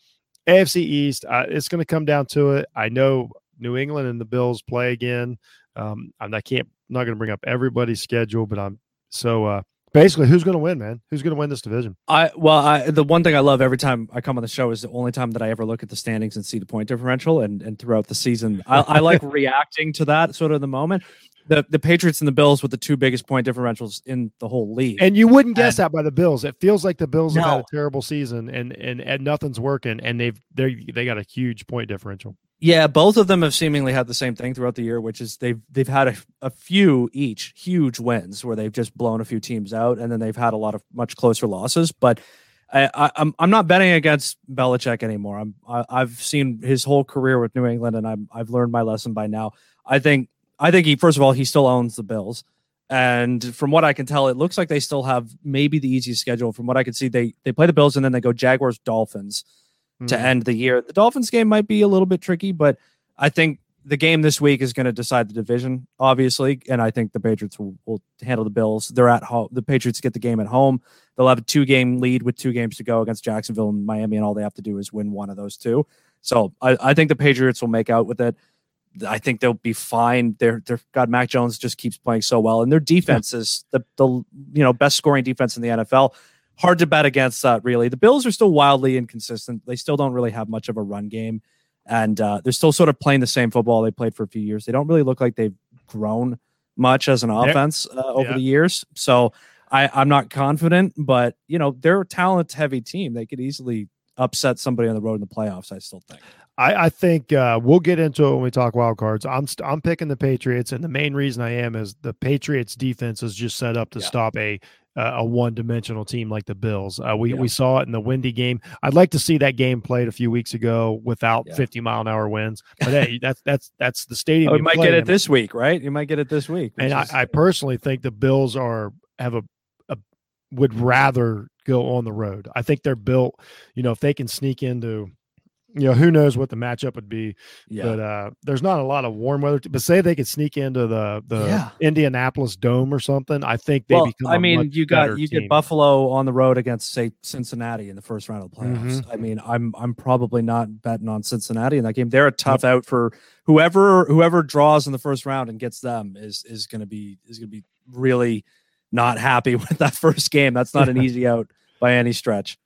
AFC East, uh, it's going to come down to it. I know New England and the Bills play again. Um, I'm, I can't I'm not going to bring up everybody's schedule, but I'm so uh, Basically, who's going to win, man? Who's going to win this division? I well, I, the one thing I love every time I come on the show is the only time that I ever look at the standings and see the point differential. And and throughout the season, I, I like reacting to that sort of the moment. The the Patriots and the Bills with the two biggest point differentials in the whole league. And you wouldn't guess and, that by the Bills. It feels like the Bills no. have had a terrible season and and and nothing's working, and they've they they got a huge point differential. Yeah, both of them have seemingly had the same thing throughout the year, which is they've they've had a, a few each huge wins where they've just blown a few teams out, and then they've had a lot of much closer losses. But I, am I'm, I'm not betting against Belichick anymore. I'm I, I've seen his whole career with New England, and I'm I've learned my lesson by now. I think I think he first of all he still owns the Bills, and from what I can tell, it looks like they still have maybe the easiest schedule. From what I can see, they they play the Bills and then they go Jaguars, Dolphins to mm. end the year. The Dolphins game might be a little bit tricky, but I think the game this week is going to decide the division, obviously, and I think the Patriots will, will handle the Bills. They're at home. The Patriots get the game at home. They'll have a two game lead with two games to go against Jacksonville and Miami, and all they have to do is win one of those two. So I, I think the Patriots will make out with it. I think they'll be fine. They're they're God Mac Jones just keeps playing so well, and their defense yeah. is the the you know best scoring defense in the NFL. Hard to bet against that. Really, the Bills are still wildly inconsistent. They still don't really have much of a run game and uh, they're still sort of playing the same football they played for a few years. They don't really look like they've grown much as an offense uh, over yeah. the years. So I, I'm not confident, but you know they're a talent heavy team. They could easily upset somebody on the road in the playoffs. I still think. I, I think uh, we'll get into it when we talk wild cards. I'm st- I'm picking the Patriots, and the main reason I am is the Patriots defense is just set up to yeah. stop a uh, a one dimensional team like the Bills. Uh, we yeah. we saw it in the windy game. I'd like to see that game played a few weeks ago without yeah. 50 mile an hour winds. But hey, that's that's that's the stadium. Oh, you might get it this week, right? You might get it this week. And is... I, I personally think the Bills are have a, a would rather go on the road. I think they're built. You know, if they can sneak into you know who knows what the matchup would be yeah. but uh there's not a lot of warm weather to, but say they could sneak into the the yeah. indianapolis dome or something i think they well, become i mean you got you team. get buffalo on the road against say cincinnati in the first round of the playoffs mm-hmm. i mean i'm i'm probably not betting on cincinnati in that game they're a tough yep. out for whoever whoever draws in the first round and gets them is is going to be is going to be really not happy with that first game that's not an easy out by any stretch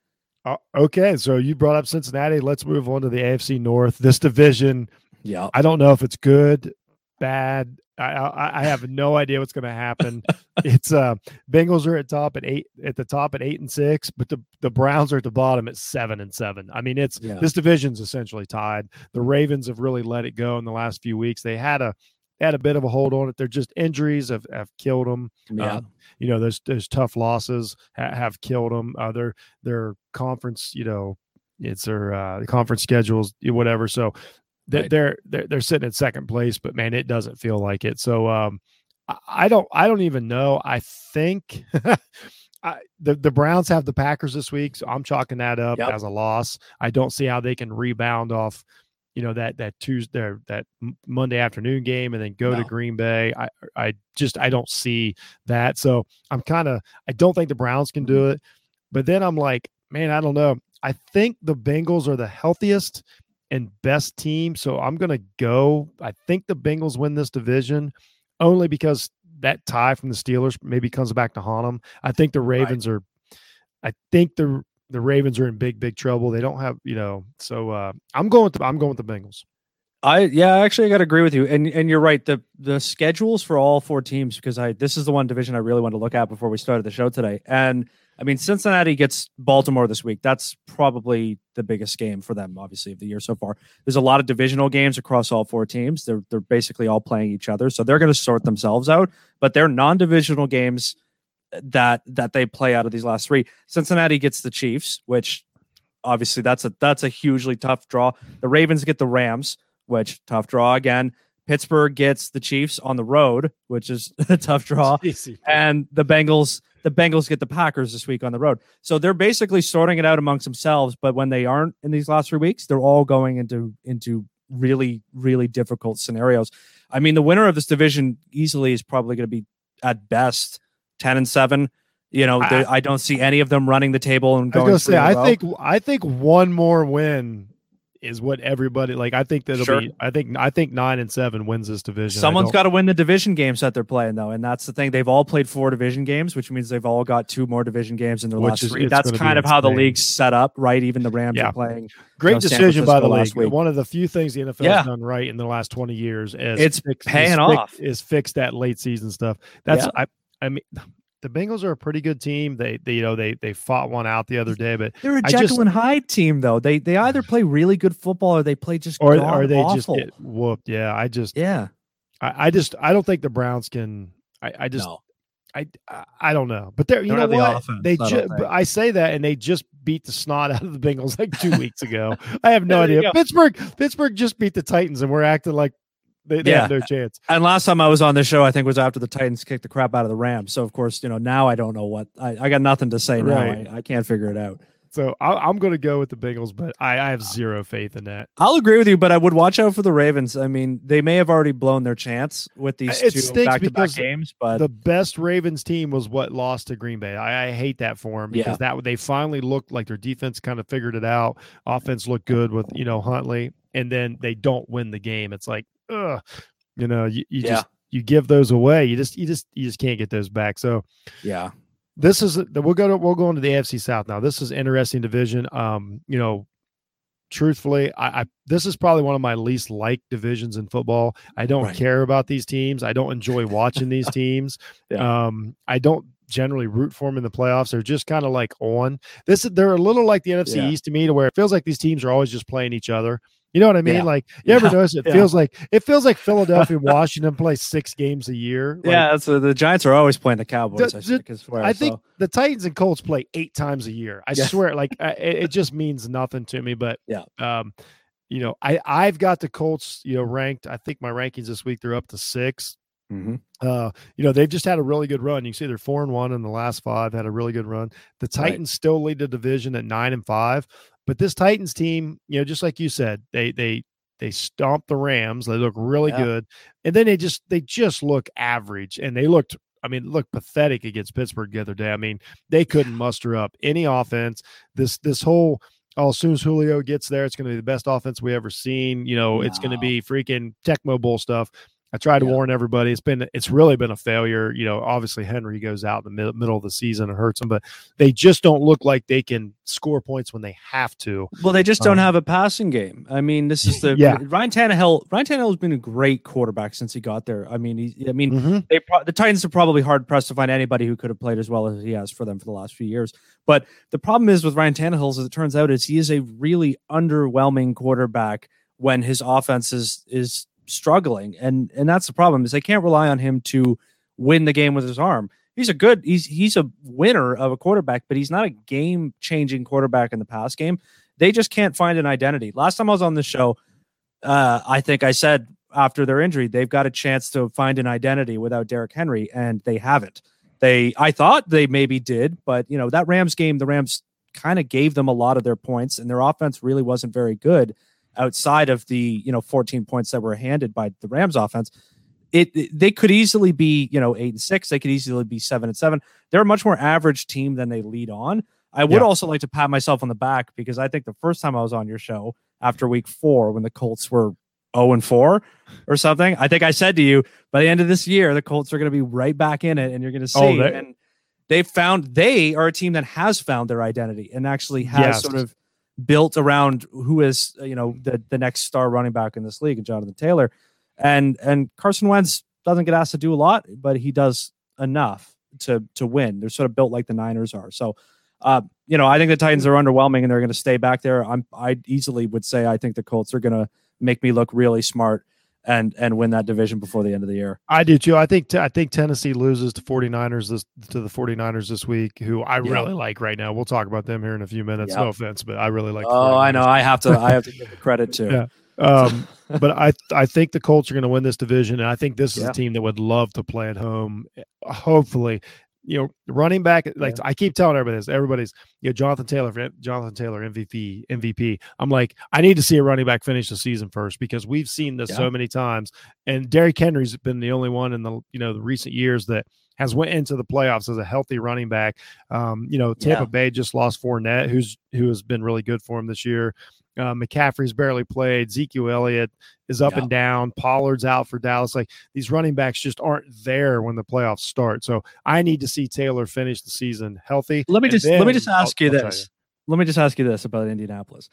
uh, okay, so you brought up Cincinnati. Let's move on to the AFC North. This division, yeah, I don't know if it's good, bad. I I, I have no idea what's going to happen. it's uh Bengals are at top at eight at the top at eight and six, but the the Browns are at the bottom at seven and seven. I mean, it's yeah. this division's essentially tied. The Ravens have really let it go in the last few weeks. They had a had a bit of a hold on it. They're just injuries have, have killed them. Yeah. Uh, you know, those those tough losses ha- have killed them. Uh, their their conference, you know, it's their uh, conference schedules, whatever. So they're, right. they're they're they're sitting in second place, but man, it doesn't feel like it. So um, I, I don't I don't even know. I think. I, the the Browns have the Packers this week, so I'm chalking that up yep. as a loss. I don't see how they can rebound off you know that that Tuesday that Monday afternoon game and then go no. to Green Bay. I I just I don't see that. So I'm kind of I don't think the Browns can do mm-hmm. it. But then I'm like, man, I don't know. I think the Bengals are the healthiest and best team. So I'm going to go. I think the Bengals win this division only because that tie from the Steelers maybe comes back to haunt them. I think the Ravens right. are I think the the Ravens are in big, big trouble. They don't have, you know, so uh, I'm going with the, I'm going with the Bengals. I yeah, actually I got to agree with you, and and you're right. the The schedules for all four teams because I this is the one division I really want to look at before we started the show today. And I mean, Cincinnati gets Baltimore this week. That's probably the biggest game for them, obviously, of the year so far. There's a lot of divisional games across all four teams. They're they're basically all playing each other, so they're going to sort themselves out. But they're non divisional games that that they play out of these last three. Cincinnati gets the Chiefs, which obviously that's a that's a hugely tough draw. The Ravens get the Rams, which tough draw again. Pittsburgh gets the Chiefs on the road, which is a tough draw. And the Bengals the Bengals get the Packers this week on the road. So they're basically sorting it out amongst themselves, but when they aren't in these last 3 weeks, they're all going into into really really difficult scenarios. I mean, the winner of this division easily is probably going to be at best 10 and 7 you know I, I, don't see any of them running the table and going I, say, I think i think one more win is what everybody like i think that'll sure. be i think i think nine and seven wins this division someone's got to win the division games that they're playing though and that's the thing they've all played four division games which means they've all got two more division games in their last is, three that's kind of how the league's set up right even the rams yeah. are playing great you know, decision by the league week. one of the few things the nfl yeah. has done right in the last 20 years is it's fix, paying is off fix, is fix that late season stuff that's yeah. i I mean, the Bengals are a pretty good team. They, they, you know, they they fought one out the other day, but they're a Jekyll just, and Hyde team, though. They they either play really good football or they play just or or they awful. just get whooped. Yeah, I just yeah, I, I just I don't think the Browns can. I, I just no. I, I don't know, but they're you know what the they just I say that and they just beat the snot out of the Bengals like two weeks ago. I have no idea. Pittsburgh Pittsburgh just beat the Titans and we're acting like they, they yeah. have no chance. And last time I was on this show, I think was after the Titans kicked the crap out of the Rams. So of course, you know, now I don't know what I, I got nothing to say right. now. I, I, can't figure it out. So I, am going to go with the Bengals, but I, I, have zero faith in that. I'll agree with you, but I would watch out for the Ravens. I mean, they may have already blown their chance with these it two back-to-back games, but the best Ravens team was what lost to Green Bay. I, I hate that for them because yeah. that they finally looked like their defense kind of figured it out. Offense looked good with you know Huntley, and then they don't win the game. It's like, ugh, you know, you, you yeah. just you give those away. You just you just you just can't get those back. So yeah, this is we'll go to we'll go into the AFC South now. This is interesting division. Um, you know, truthfully, I, I, this is probably one of my least liked divisions in football. I don't right. care about these teams. I don't enjoy watching these teams. yeah. Um, I don't generally root for them in the playoffs. They're just kind of like on this. They're a little like the NFC yeah. East to me, to where it feels like these teams are always just playing each other. You know what I mean? Yeah. Like you ever yeah. notice it yeah. feels like it feels like Philadelphia Washington play six games a year. Like, yeah, so the Giants are always playing the Cowboys. The, I, think, I, swear, I think the Titans and Colts play eight times a year. I swear, like it, it, just means nothing to me. But yeah, um, you know, I I've got the Colts, you know, ranked. I think my rankings this week they're up to 6 mm-hmm. Uh, you know, they've just had a really good run. You can see they're four and one in the last five, had a really good run. The Titans right. still lead the division at nine and five. But this Titans team, you know, just like you said, they they they stomp the Rams. They look really yeah. good, and then they just they just look average, and they looked. I mean, look pathetic against Pittsburgh the other day. I mean, they couldn't muster up any offense. This this whole oh, as soon as Julio gets there, it's going to be the best offense we ever seen. You know, no. it's going to be freaking Tecmo Bowl stuff. I tried to yeah. warn everybody. It's been it's really been a failure. You know, obviously Henry goes out in the mid- middle of the season and hurts them, but they just don't look like they can score points when they have to. Well, they just don't um, have a passing game. I mean, this is the yeah. Ryan Tannehill. Ryan Tannehill has been a great quarterback since he got there. I mean, he, I mean, mm-hmm. they pro- the Titans are probably hard pressed to find anybody who could have played as well as he has for them for the last few years. But the problem is with Ryan Tannehill, as it turns out, is he is a really underwhelming quarterback when his offense is is struggling, and and that's the problem is they can't rely on him to win the game with his arm. He's a good he's he's a winner of a quarterback, but he's not a game changing quarterback in the pass game. They just can't find an identity. Last time I was on the show, uh, I think I said after their injury they've got a chance to find an identity without Derrick Henry, and they haven't. They I thought they maybe did, but you know that Rams game, the Rams kind of gave them a lot of their points, and their offense really wasn't very good outside of the you know 14 points that were handed by the Rams offense. It, it, they could easily be you know eight and six. They could easily be seven and seven. They're a much more average team than they lead on. I would yeah. also like to pat myself on the back because I think the first time I was on your show after week four when the Colts were 0 and 4 or something, I think I said to you by the end of this year, the Colts are going to be right back in it and you're going to oh, see. Oh, they, and they found they are a team that has found their identity and actually has yes. sort of built around who is uh, you know the the next star running back in this league, and Jonathan Taylor, and and Carson Wentz doesn't get asked to do a lot, but he does enough to to win. They're sort of built like the Niners are. So, uh, you know, I think the Titans are underwhelming, and they're going to stay back there. I'm I easily would say I think the Colts are going to make me look really smart and and win that division before the end of the year. I do too. I think t- I think Tennessee loses to 49ers this to the 49ers this week, who I yeah. really like right now. We'll talk about them here in a few minutes. Yep. No offense, but I really like Oh, I know. I have to I have to give the credit to. yeah. Um, but I I think the Colts are going to win this division, and I think this is yeah. a team that would love to play at home. Hopefully, you know, running back, like yeah. I keep telling everybody this, everybody's, you know, Jonathan Taylor, Jonathan Taylor, MVP, MVP. I'm like, I need to see a running back finish the season first because we've seen this yeah. so many times. And Derrick Henry's been the only one in the, you know, the recent years that has went into the playoffs as a healthy running back. Um, you know, Tampa yeah. Bay just lost Fournette, who's who has been really good for him this year. Uh, McCaffrey's barely played. Ezekiel Elliott is up and down. Pollard's out for Dallas. Like these running backs just aren't there when the playoffs start. So I need to see Taylor finish the season healthy. Let me just let me just ask I'll, you I'll this. You. Let me just ask you this about Indianapolis.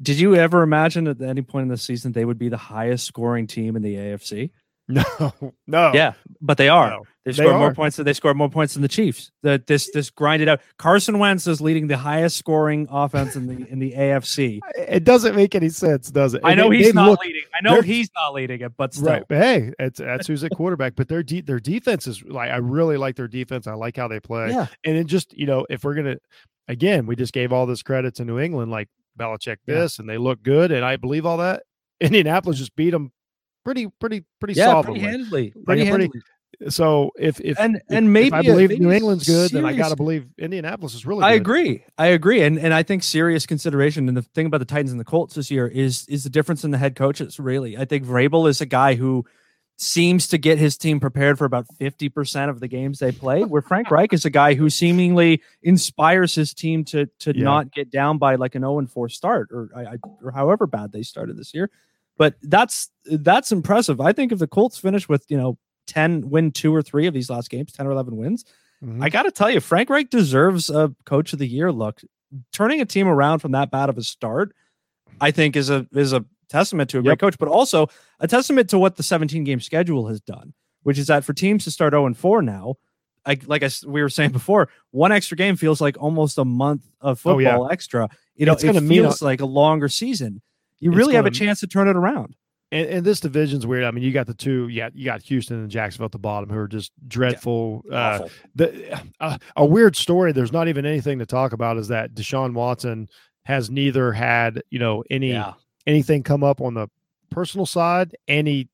Did you ever imagine at any point in the season they would be the highest scoring team in the AFC? No, no. Yeah, but they are. No, they scored more points. Than they scored more points than the Chiefs. That this this grinded out. Carson Wentz is leading the highest scoring offense in the in the AFC. It doesn't make any sense, does it? I know they, he's they not look, leading. I know he's not leading it, but still. Right. Hey, it's that's who's at quarterback. But their de- their defense is like I really like their defense. I like how they play. Yeah. And it just you know if we're gonna again we just gave all this credit to New England like Belichick this yeah. and they look good and I believe all that. Indianapolis just beat them pretty, pretty, pretty yeah, solidly. Pretty handily. Pretty, like handily. Pretty, so if if and if, and maybe if I believe maybe New England's good, then I got to believe Indianapolis is really. I agree. I agree. And and I think serious consideration. And the thing about the Titans and the Colts this year is is the difference in the head coaches. Really, I think Vrabel is a guy who seems to get his team prepared for about fifty percent of the games they play. Where Frank Reich is a guy who seemingly inspires his team to to Yeah. not get down by like an zero and four start or or however bad they started this year. But that's that's impressive. I think if the Colts finish with you know ten win two or three of these last games, ten or eleven wins. Mhm. I got to tell you, Frank Reich deserves a coach of the year look. Turning a team around from that bad of a start, I think is a is a testament to a great Yep. coach, but also a testament to what the 17 game schedule has done, which is that for teams to start 0 and 4 now, like like I, we were saying before, one extra game feels like almost a month of Oh, yeah. football extra. You know, It's it gonna mean a- feels like a longer season. You really have a chance to turn it around. And, and this division's weird. I mean, you got the two. Yeah, you got Houston and Jacksonville at the bottom, who are just dreadful. Uh, the uh, a weird story. There's not even anything to talk about. Is that Deshaun Watson has neither had you know any yeah. anything come up on the personal side, and he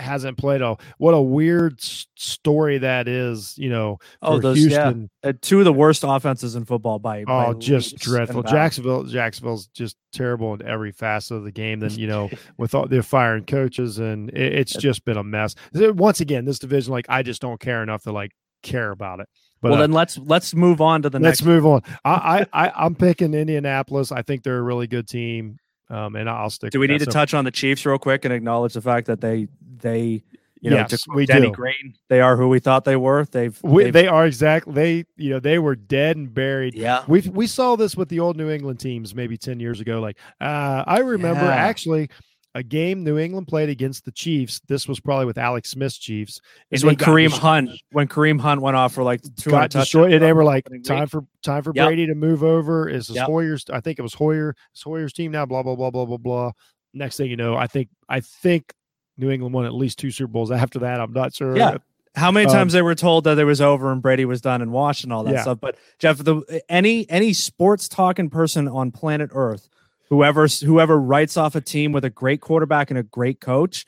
hasn't played a what a weird story that is. You know, Oh, those Houston. yeah. Uh, two of the worst offenses in football by by Oh, just dreadful. Jacksonville, Jacksonville's just terrible in every facet of the game. Then you know, with all they're firing coaches, and it, it's just been a mess. Once again, this division, like I just don't care enough to like care about it. But well, uh, then let's let's move on to the next let's next. move on. I, I, I'm picking Indianapolis. I think they're a really good team, um, and I'll stick. To Do we need to So- touch on the Chiefs real quick and acknowledge the fact that they they you know Yes, we Denny do. Green they are who we thought they were. They've, We, they've they are exactly they you know they were dead and buried. yeah We we saw this with the old New England teams maybe 10 years ago. Like uh, I remember Yeah. actually a game New England played against the Chiefs. This was probably withAlex Smith's Chiefs. is when Kareem dis- Hunt when Kareem Hunt went off for like two got destroyed, and they were like, "Time week. for time for Yep. Brady to move over." Is this Yep. Hoyer's? I think it was Hoyer. It's Hoyer's team now. Blah blah blah blah blah blah. Next thing you know, I think I think New England won at least two Super Bowls after that. I'm not sure. Yeah. How many Um, times they were told that it was over and Brady was done and washed and all that Yeah. stuff? But Jeff, the any any sports talking person on planet Earth, whoever whoever writes off a team with a great quarterback and a great coach,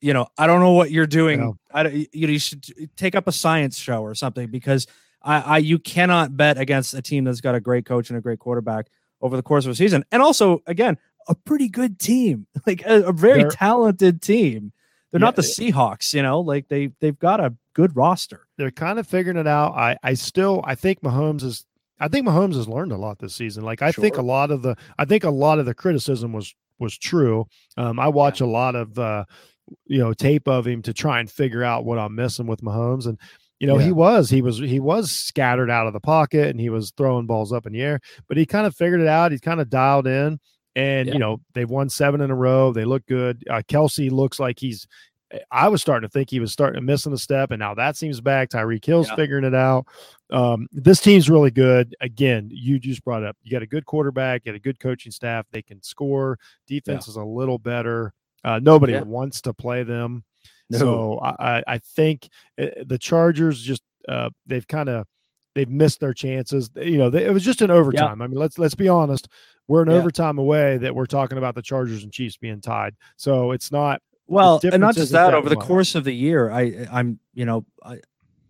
you know, I don't know what you're doing. I you, know, you should take up a science show or something because I, I you cannot bet against a team that's got a great coach and a great quarterback over the course of a season, and also again a pretty good team, like a, a very They're- talented team. They're Yeah, not the Seahawks, you know, like they they've got a good roster. they're kind of figuring it out. I I still I think Mahomes is I think Mahomes has learned a lot this season. Like I think a lot of the I think a lot of the criticism was was true. Um, I watch a lot of uh, you know tape of him to try and figure out what I'm missing with Mahomes, and you know Yeah. he was he was he was scattered out of the pocket and he was throwing balls up in the air, but he kind of figured it out. He's kind of dialed in, and Yeah. you know they've won seven in a row. They look good. Uh, Kelce looks like he's I was starting to think he was starting to missing a step, and now that seems back. Tyreek Hill's Yeah. figuring it out. Um, this team's really good. Again, you just brought up you got a good quarterback, you got a good coaching staff. They can score. Defense is a little better. Uh, nobody Yeah. wants to play them, No. so I, I, think uh, the Chargers just uh, they've kind of they've missed their chances. You know, they, it was just an overtime. I mean, let's let's be honest. We're an Yeah. overtime away that we're talking about the Chargers and Chiefs being tied. So it's not Well, and not just that, that over the course of the year, I I'm you know I,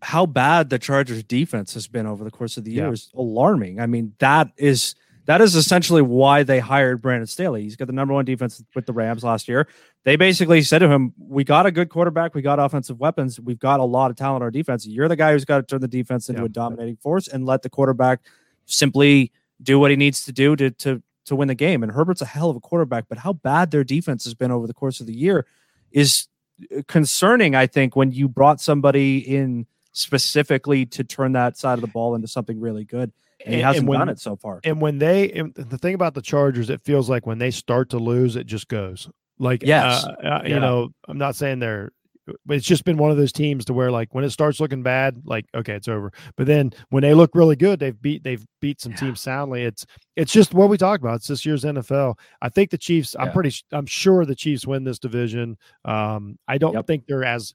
how bad the Chargers defense has been over the course of the year Yeah. is alarming. I mean, that is that is essentially why they hired Brandon Staley. He's got the number one defense with the Rams last year. They basically said to him, "We got a good quarterback, we got offensive weapons, we've got a lot of talent on our defense. You're the guy who's got to turn the defense into Yeah. a dominating force and let the quarterback simply do what he needs to do to to to win the game." And Herbert's a hell of a quarterback, but how bad their defense has been over the course of the year is uh, concerning. I think when you brought somebody in specifically to turn that side of the ball into something really good, and he hasn't and when- done it so far. and when they and the thing about the Chargers, it feels like when they start to lose, it just goes. Like Yes. uh, uh, Yeah. you know, I'm not saying they're, but it's just been one of those teams to where like when it starts looking bad, like okay, it's over. But then when they look really good, they've beat they've beat some Yeah. teams soundly. It's it's just what we talk about. It's this year's NFL. I think the Chiefs. I'm pretty. I'm sure the Chiefs win this division. Um, I don't Yep. think they're as.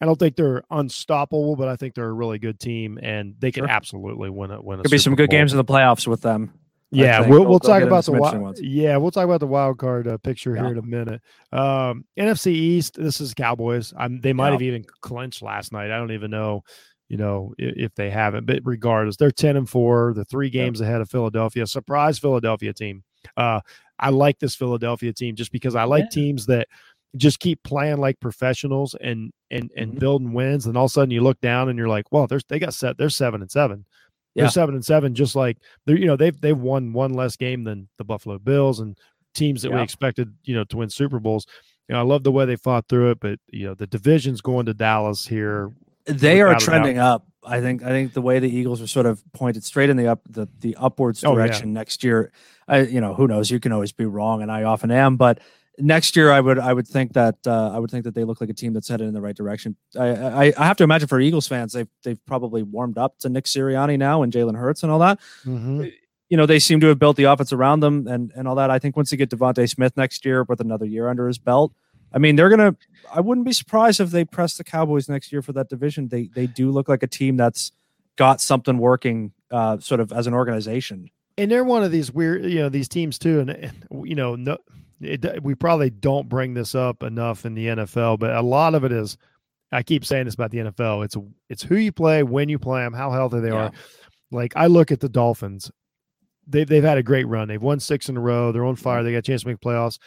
I don't think they're unstoppable, but I think they're a really good team, and they can Sure. absolutely win it. Win a Could be some good Bowl. games in the playoffs with them. Yeah, we'll we'll talk about the wild, yeah we'll talk about the wild card uh, picture yeah. here in a minute. Um, NFC East, this is Cowboys. I'm, they might yeah. have even clinched last night. I don't even know, you know, if, if, they haven't. But regardless, they're ten and four. The three games ahead of Philadelphia. Surprise Philadelphia team. Uh, I like this Philadelphia team just because I like teams that just keep playing like professionals and and and mm-hmm. building wins and all of a sudden you look down and you're like well there's they got set they're seven and seven they're seven and seven just like they're you know they've they've won one less game than the buffalo bills and teams that yeah. we expected you know to win super bowls you know i love the way they fought through it but you know the division's going to dallas here they are trending up i think i think the way the eagles are sort of pointed straight in the up the, the upwards direction oh, yeah. next year I, you know who knows you can always be wrong and i often am but next year, I would I would think that uh, I would think that they look like a team that's headed in the right direction. I, I, I have to imagine for Eagles fans, they've they've probably warmed up to Nick Sirianni now and Jalen Hurts and all that. Mm-hmm. You know, they seem to have built the offense around them and and all that. I think once they get DeVonta Smith next year with another year under his belt, I mean, they're gonna. I wouldn't be surprised if they press the Cowboys next year for that division. They they do look like a team that's got something working, uh, sort of as an organization. And they're one of these weird, you know, these teams too. And, and you know, no, it, we probably don't bring this up enough in the NFL, but a lot of it is. I keep saying this about the NFL. It's it's who you play, when you play them, how healthy they yeah. are. Like I look at the Dolphins, they've they've had a great run. They've won six in a row. They're on fire. They got a chance to make playoffs,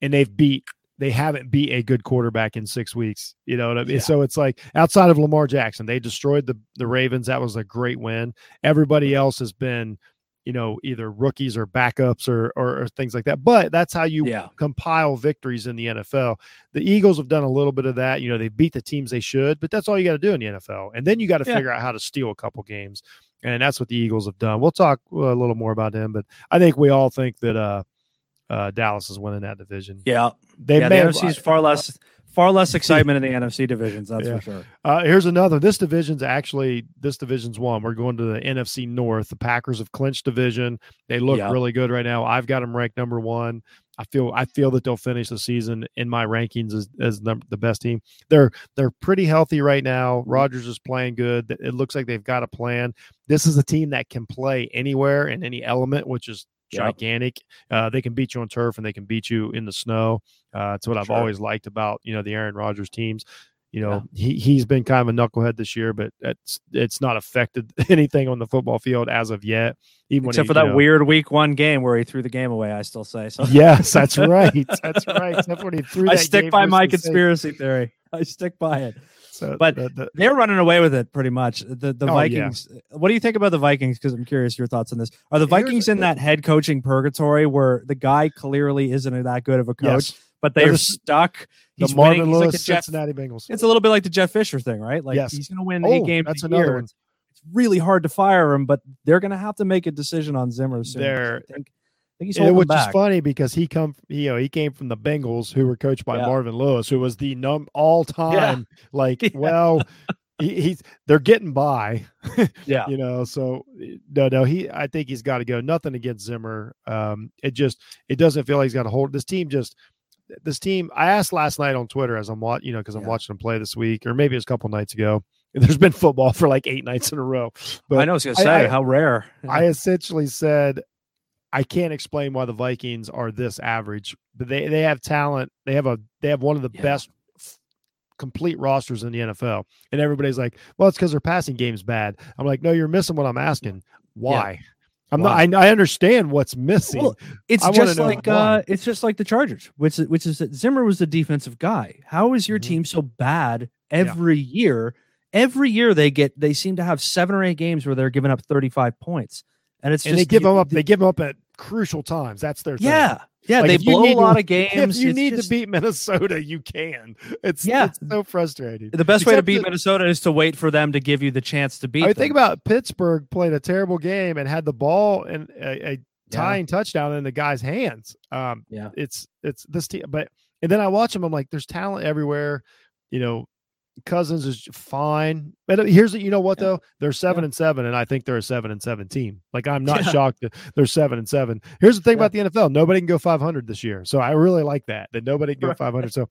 and they've beat. They haven't beat a good quarterback in six weeks. You know what I mean? Yeah. So it's like outside of Lamar Jackson, they destroyed the the Ravens. That was a great win. Everybody else has been you know either rookies or backups or, or, or things like that but that's how you yeah. compile victories in the nfl the eagles have done a little bit of that you know they beat the teams they should but that's all you got to do in the nfl and then you got to yeah. figure out how to steal a couple games and that's what the eagles have done we'll talk a little more about them but i think we all think that uh, uh dallas is winning that division yeah they yeah, may the NFC's far less far less excitement in the NFC divisions. That's yeah. for sure. Uh, here's another. This division's actually this division's one. We're going to the NFC North. The Packers have clinched division. They look yeah. really good right now. I've got them ranked number one. I feel I feel that they'll finish the season in my rankings as, as the, the best team. They're they're pretty healthy right now. Rodgers is playing good. It looks like they've got a plan. This is a team that can play anywhere in any element, which is gigantic. Yep. Uh, they can beat you on turf and they can beat you in the snow. Uh, it's what I've always liked about you know the Aaron Rodgers teams. You know yeah. he he's been kind of a knucklehead this year, but it's it's not affected anything on the football field as of yet. Even except he, for that know, weird week one game where he threw the game away. I still say so. Yes, that's right. That's right. Except when he threw. I stick by my conspiracy theory. I stick by it. So but the, the, they're running away with it pretty much. The the oh, Vikings. Yeah. What do you think about the Vikings? Because I'm curious your thoughts on this. Are the Vikings in that head coaching purgatory where the guy clearly isn't that good of a coach, yes. but they're stuck? He's the Marvin winning. Lewis like Jeff, Cincinnati Bengals. It's a little bit like the Jeff Fisher thing, right? Like yes. he's going to win oh, eight games. That's another year. one. It's really hard to fire him, but they're going to have to make a decision on Zimmer soon. They're, he's it, which back. is funny because he come you know he came from the Bengals who were coached by yeah. Marvin Lewis who was the num all time yeah. like well he, he's they're getting by yeah you know so no no he I think he's got to go nothing against Zimmer um it just it doesn't feel like he's got to hold this team just this team I asked last night on Twitter as I'm watching you know because I'm watching them play this week or maybe it was a couple nights ago there's been football for like eight nights in a row. But I know I was gonna say I, how rare. I essentially said I can't explain why the Vikings are this average, but they they have talent. They have a they have one of the yeah. best f- complete rosters in the NFL. And everybody's like, "Well, it's because their passing game's bad." I'm like, "No, you're missing what I'm asking. Why?" Yeah. I'm why? not. I, I, understand what's missing. Well, it's just like uh, it's just like the Chargers, which which is that Zimmer was the defensive guy. How is your mm-hmm. team so bad every yeah. year? Every year they get they seem to have seven or eight games where they're giving up 35 points. And it's and just, they give them up. They give them up at crucial times. That's their yeah. Thing. Yeah, like they blow a lot to, of games. If you need just, to beat Minnesota, you can. It's yeah, it's so frustrating. The best Except way to beat Minnesota is to wait for them to give you the chance to beat. I mean, think about Pittsburgh played a terrible game and had the ball and a, a tying yeah. touchdown in the guy's hands. Um, yeah, it's it's this team, but and then I watch them. I'm like, there's talent everywhere. You know, Cousins is fine. Here's you know what though they're seven yeah. and seven, and I think they're a seven and seven team. Like I'm not yeah. shocked that they're seven and seven. Here's the thing yeah. about the NFL: nobody can go 500 this year, so I really like that that nobody can go 500. So,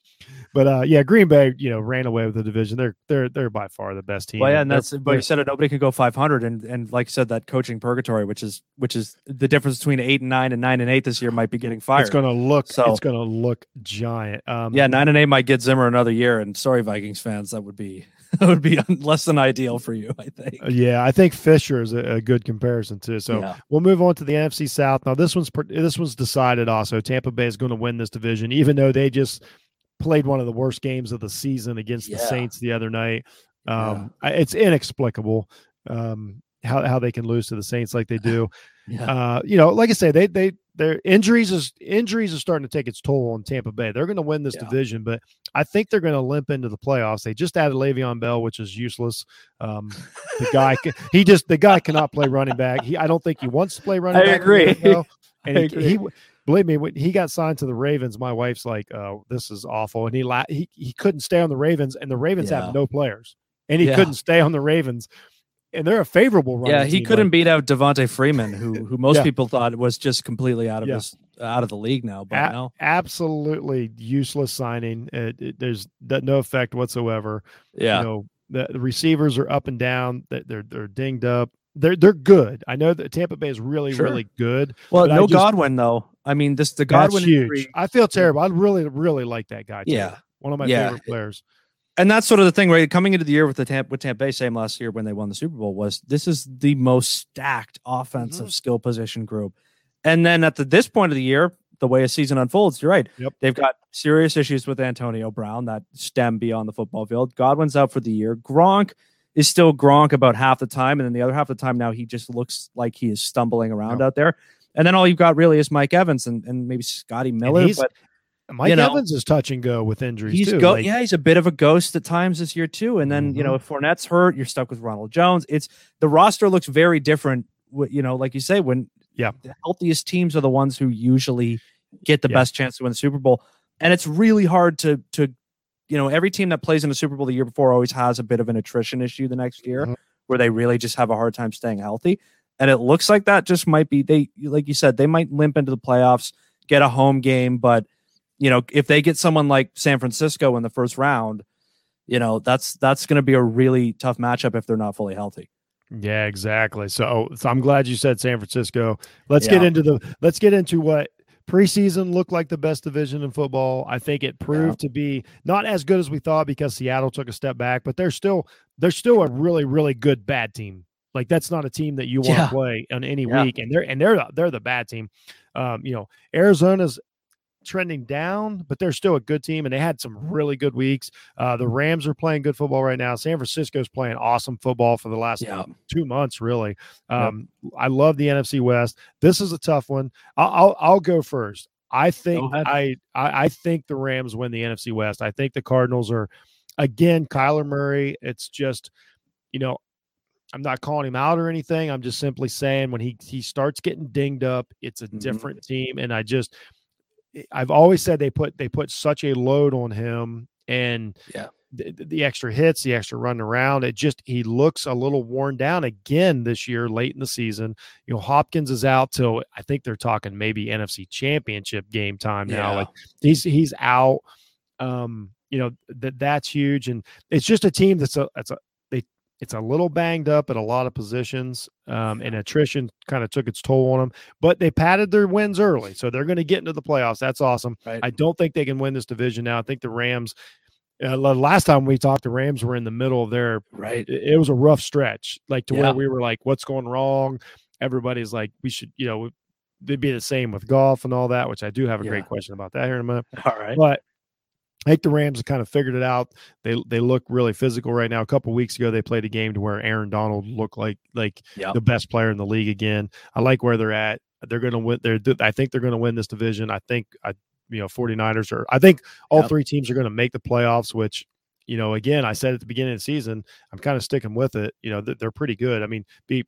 but uh, yeah, Green Bay, you know, ran away with the division. They're they're they're by far the best team. Well, yeah, and that's but you said it. Nobody can go 500, and and like I said, that coaching purgatory, which is which is the difference between eight and nine and nine and eight this year, might be getting fired. It's going to look so it's going to look giant. Um, yeah, nine and eight might get Zimmer another year, and sorry, Vikings fans, that would be that would be less than ideal for you, I think. Uh, yeah, I think Fisher is a, a good comparison too. So yeah. we'll move on to the NFC South. Now this one's this one's decided. Also, Tampa Bay is going to win this division, even though they just played one of the worst games of the season against yeah. the Saints the other night. Um, yeah. It's inexplicable um, how how they can lose to the Saints like they do. yeah. Uh, you know, like I say, they they their injuries is injuries are starting to take its toll on Tampa Bay. They're going to win this yeah. division, but I think they're going to limp into the playoffs. They just added Le'Veon Bell, which is useless. Um, the guy, he just the guy cannot play running back. He, I don't think he wants to play running I back. Agree. And I he, agree. he, believe me, when he got signed to the Ravens, my wife's like, "Oh, this is awful," and he la- he he couldn't stay on the Ravens, and the Ravens yeah. have no players, and he yeah. couldn't stay on the Ravens and they're a favorable run. Yeah, he couldn't like, beat out Devonta Freeman, who who most yeah. people thought was just completely out of yeah. his uh, out of the league now. But a- now, absolutely useless signing. Uh, it, it, there's no effect whatsoever. Yeah, you know the, the receivers are up and down. They're they're dinged up. They're they're good. I know that Tampa Bay is really sure. really good. Well, no just, Godwin though. I mean, this the Godwin huge. Injury, I feel terrible. I really really like that guy. Too. Yeah, one of my yeah. favorite players and that's sort of the thing, right? Coming into the year with the Tampa, with Tampa Bay, same last year when they won the Super Bowl, was this is the most stacked offensive mm-hmm. skill position group. And then at the, this point of the year, the way a season unfolds, you're right. Yep. They've got serious issues with Antonio Brown that stem beyond the football field. Godwin's out for the year. Gronk is still Gronk about half the time, and then the other half of the time now he just looks like he is stumbling around yep. out there. And then all you've got really is Mike Evans and, and maybe Scotty Miller. But Mike you know, Evans is touch and go with injuries he's too. Go, like, yeah, he's a bit of a ghost at times this year too. And then mm-hmm. you know mm-hmm. if Fournette's hurt, you're stuck with Ronald Jones. It's the roster looks very different. You know, like you say, when yeah, the healthiest teams are the ones who usually get the yeah. best chance to win the Super Bowl. And it's really hard to to you know every team that plays in the Super Bowl the year before always has a bit of an attrition issue the next year mm-hmm. where they really just have a hard time staying healthy. And it looks like that just might be they like you said they might limp into the playoffs, get a home game, but you know, if they get someone like San Francisco in the first round, you know, that's that's going to be a really tough matchup if they're not fully healthy. Yeah, exactly. So, so I'm glad you said San Francisco. Let's yeah. get into the let's get into what preseason looked like the best division in football. I think it proved yeah. to be not as good as we thought because Seattle took a step back, but they're still they're still a really really good bad team. Like that's not a team that you want yeah. to play on any yeah. week, and they're and they're they're the bad team. Um, you know, Arizona's trending down, but they're still a good team, and they had some really good weeks. Uh, the Rams are playing good football right now. San Francisco's playing awesome football for the last yeah. two months, really. Um, yep. I love the NFC West. This is a tough one. I'll I'll, I'll go first. I think I, I I think the Rams win the NFC West. I think the Cardinals are again Kyler Murray. It's just you know I'm not calling him out or anything. I'm just simply saying when he he starts getting dinged up, it's a mm-hmm. different team, and I just I've always said they put they put such a load on him and yeah the, the, extra hits, the extra running around. It just he looks a little worn down again this year, late in the season. You know, Hopkins is out till I think they're talking maybe NFC Championship game time now. Yeah. Like he's he's out. Um, you know that that's huge, and it's just a team that's a that's a it's a little banged up at a lot of positions, um, and attrition kind of took its toll on them. But they padded their wins early, so they're going to get into the playoffs. That's awesome. Right. I don't think they can win this division now. I think the Rams. Uh, last time we talked, the Rams were in the middle of their right. It, it was a rough stretch, like to yeah. where we were like, "What's going wrong?" Everybody's like, "We should," you know, they'd be the same with golf and all that, which I do have a yeah. great question about that here in a minute. All right, but I think the Rams have kind of figured it out. They they look really physical right now. A couple weeks ago, they played a game to where Aaron Donald looked like like yep. the best player in the league again. I like where they're at. They're going to win. They're I think they're going to win this division. I think I you know 49ers are. I think all yep. three teams are going to make the playoffs. Which you know again I said at the beginning of the season I'm kind of sticking with it. You know they're pretty good. I mean be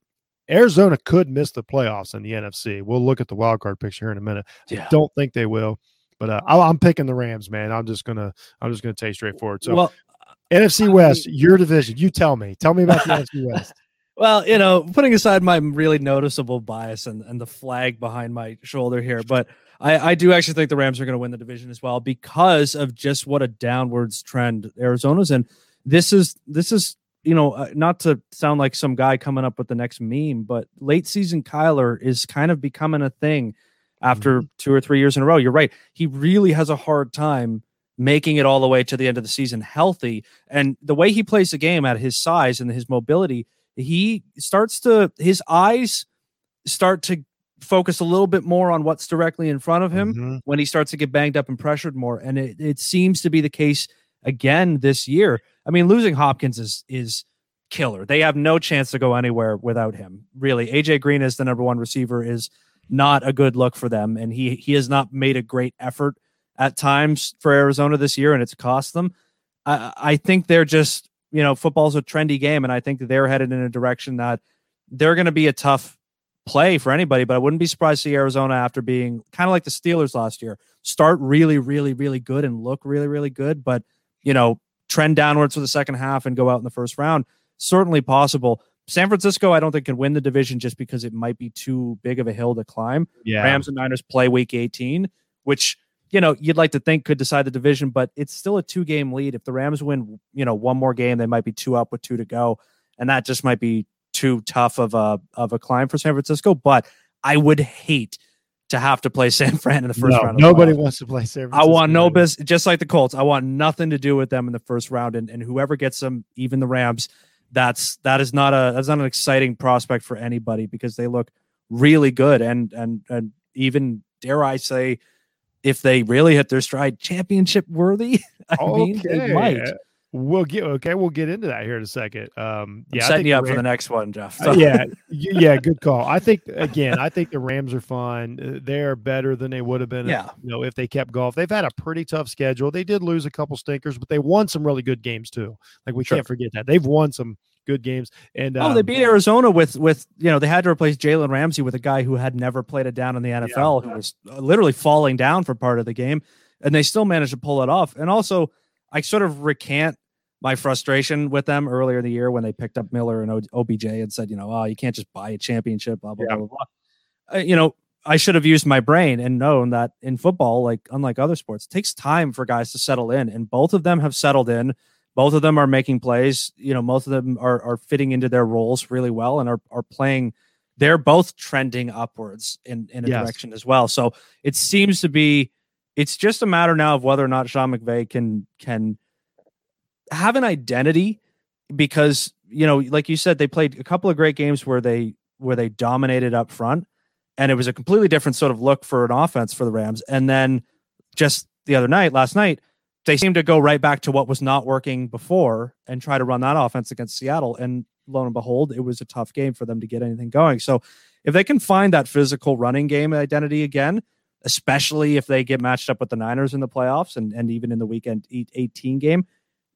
Arizona could miss the playoffs in the NFC. We'll look at the wild card picture here in a minute. Yeah. I don't think they will. But uh, I'm picking the Rams, man. I'm just gonna I'm just gonna take straight forward. So well, NFC West, your division. You tell me. Tell me about the NFC West. Well, you know, putting aside my really noticeable bias and, and the flag behind my shoulder here, but I, I do actually think the Rams are going to win the division as well because of just what a downwards trend Arizona's in. This is this is you know uh, not to sound like some guy coming up with the next meme, but late season Kyler is kind of becoming a thing after mm-hmm. two or three years in a row. You're right; he really has a hard time making it all the way to the end of the season healthy. And the way he plays the game at his size and his mobility, he starts to his eyes start to focus a little bit more on what's directly in front of him mm-hmm. when he starts to get banged up and pressured more. And it, it seems to be the case again this year. I mean, losing Hopkins is is killer. They have no chance to go anywhere without him. Really, AJ Green is the number one receiver is not a good look for them, and he he has not made a great effort at times for Arizona this year, and it's cost them. I, I think they're just you know football's a trendy game, and I think they're headed in a direction that they're going to be a tough play for anybody. But I wouldn't be surprised to see Arizona after being kind of like the Steelers last year, start really, really, really good and look really, really good, but you know trend downwards for the second half and go out in the first round. Certainly possible. San Francisco, I don't think can win the division just because it might be too big of a hill to climb. Yeah. Rams and Niners play week 18, which you know, you'd like to think could decide the division, but it's still a two game lead. If the Rams win, you know, one more game, they might be two up with two to go. And that just might be too tough of a of a climb for San Francisco. But I would hate to have to play San Fran in the first no, round. Nobody wants to play San Francisco. I want no business, just like the Colts. I want nothing to do with them in the first round. And, and whoever gets them, even the Rams, that's that is not a that's not an exciting prospect for anybody because they look really good and and and even dare I say if they really hit their stride, championship worthy. I okay. mean, they might. We'll get okay. We'll get into that here in a second. Um, yeah, I'm setting you up Rams, for the next one, Jeff. So. Uh, yeah, yeah, good call. I think again, I think the Rams are fine. Uh, they're better than they would have been. Yeah, if, you know, if they kept Goff, they've had a pretty tough schedule. They did lose a couple stinkers, but they won some really good games too. Like we sure. can't forget that they've won some good games. And oh, um, they beat Arizona with with you know they had to replace Jalen Ramsey with a guy who had never played it down in the NFL, yeah. who was uh, literally falling down for part of the game, and they still managed to pull it off. And also, I sort of recant my frustration with them earlier in the year when they picked up Miller and OBJ and said, you know, oh, you can't just buy a championship, blah blah yeah. blah blah. Uh, you know, I should have used my brain and known that in football, like unlike other sports, it takes time for guys to settle in, and both of them have settled in both of them are making plays. You know, most of them are are fitting into their roles really well and are are playing. They're both trending upwards in in a yes. direction as well. So it seems to be. It's just a matter now of whether or not Sean McVay can can have an identity because you know, like you said, they played a couple of great games where they where they dominated up front, and it was a completely different sort of look for an offense for the Rams. And then just the other night, last night, they seemed to go right back to what was not working before and try to run that offense against Seattle. And lo and behold, it was a tough game for them to get anything going. So if they can find that physical running game identity again, especially if they get matched up with the Niners in the playoffs and, and even in the weekend 18 game,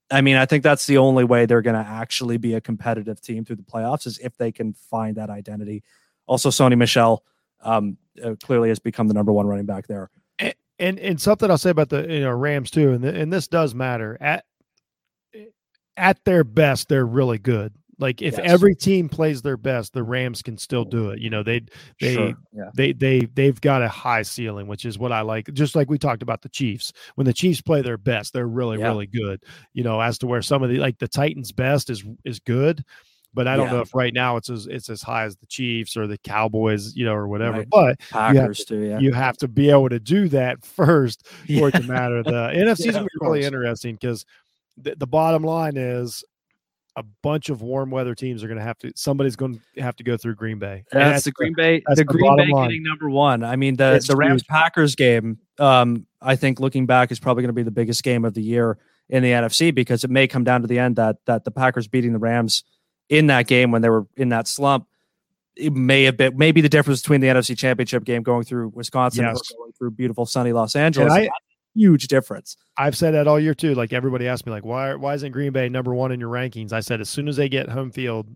I mean, I think that's the only way they're going to actually be a competitive team through the playoffs is if they can find that identity. Also, Sony Michel um, uh, clearly has become the number one running back there. And and something I'll say about the you know Rams too, and the, and this does matter at at their best, they're really good. Like if yes. every team plays their best, the Rams can still do it. You know, they they sure. yeah. they they they've got a high ceiling, which is what I like. Just like we talked about the Chiefs. When the Chiefs play their best, they're really yeah. really good. You know, as to where some of the like the Titans' best is is good, but I don't yeah. know if right now it's as it's as high as the Chiefs or the Cowboys, you know, or whatever. Right. But Packers you have, too, yeah. You have to be able to do that first for it to matter. The NFC is yeah, gonna be really interesting because the, the bottom line is a bunch of warm weather teams are going to have to somebody's going to have to go through Green Bay. That's, that's the Green Bay. The, the Green Bay line. getting number one. I mean the it's the Rams Packers game. Um, I think looking back is probably going to be the biggest game of the year in the NFC because it may come down to the end that that the Packers beating the Rams in that game when they were in that slump. It may have been maybe the difference between the NFC Championship game going through Wisconsin yes. and going through beautiful sunny Los Angeles. I, huge difference. I've said that all year too. Like everybody asked me, like, why why isn't Green Bay number one in your rankings? I said as soon as they get home field,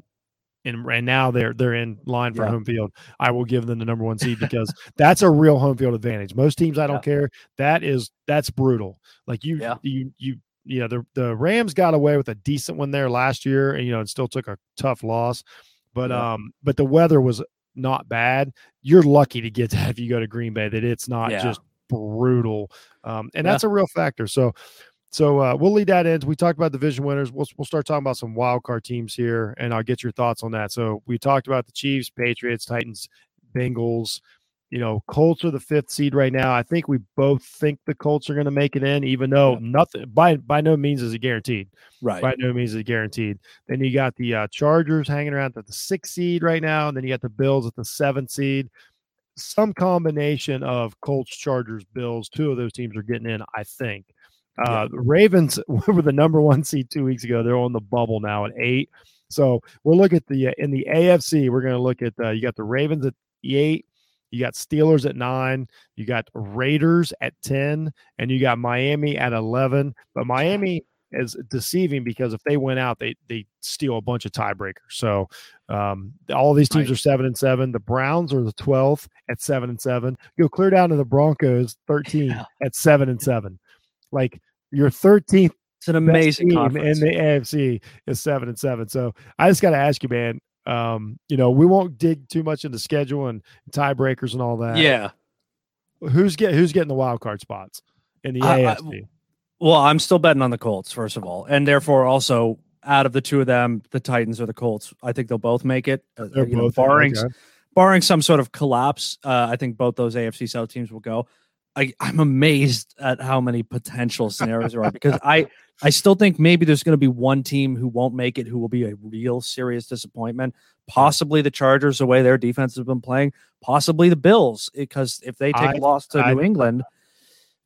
and and now they're they're in line for yeah. home field. I will give them the number one seed because that's a real home field advantage. Most teams, I don't yeah. care. That is that's brutal. Like you yeah. you you you know the the Rams got away with a decent one there last year, and you know, and still took a tough loss. But um, but the weather was not bad. You're lucky to get that if you go to Green Bay that it's not just brutal. Um, and Yeah. that's a real factor. So so uh, we'll lead that in. We talked about division winners. We'll we'll start talking about some wild card teams here, and I'll get your thoughts on that. So we talked about the Chiefs, Patriots, Titans, Bengals. You know, Colts are the fifth seed right now. I think we both think the Colts are going to make it in, even though Yeah. nothing by by no means is it guaranteed. Right. By no means is it guaranteed. Then you got the uh, Chargers hanging around at the sixth seed right now, and then you got the Bills at the seventh seed. Some combination of Colts, Chargers, Bills. Two of those teams are getting in, I think. Uh, Ravens were the number one seed two weeks ago. They're on the bubble now at eight. So we'll look at the uh, in the AFC. We're going to look at uh, you got the Ravens at eight, you got Steelers at nine, you got Raiders at ten, and you got Miami at eleven. But Miami is deceiving because if they win out, they they steal a bunch of tiebreakers. So um, all these teams Right. are seven and seven. The Browns are the twelfth at seven and seven. Go clear down to the Broncos, thirteen Yeah. at seven and seven. Like your thirteenth It's an amazing team conference. in the AFC is seven and seven. So I just got to ask you, man. Um, you know, we won't dig too much into schedule and tiebreakers and all that. yeah. who's get who's getting the wild card spots in the I- I- AFC? Well, I'm still betting on the Colts, first of all, and therefore also out of the two of them, the Titans or the Colts, I think they'll both make it. Uh, They're you know, barring okay. barring some sort of collapse. Uh, I think both those AFC South teams will go. I, I'm amazed at how many potential scenarios there are because I I still think maybe there's going to be one team who won't make it who will be a real serious disappointment. Possibly the Chargers, the way their defense has been playing. Possibly the Bills, because if they take I- a loss to I- New England,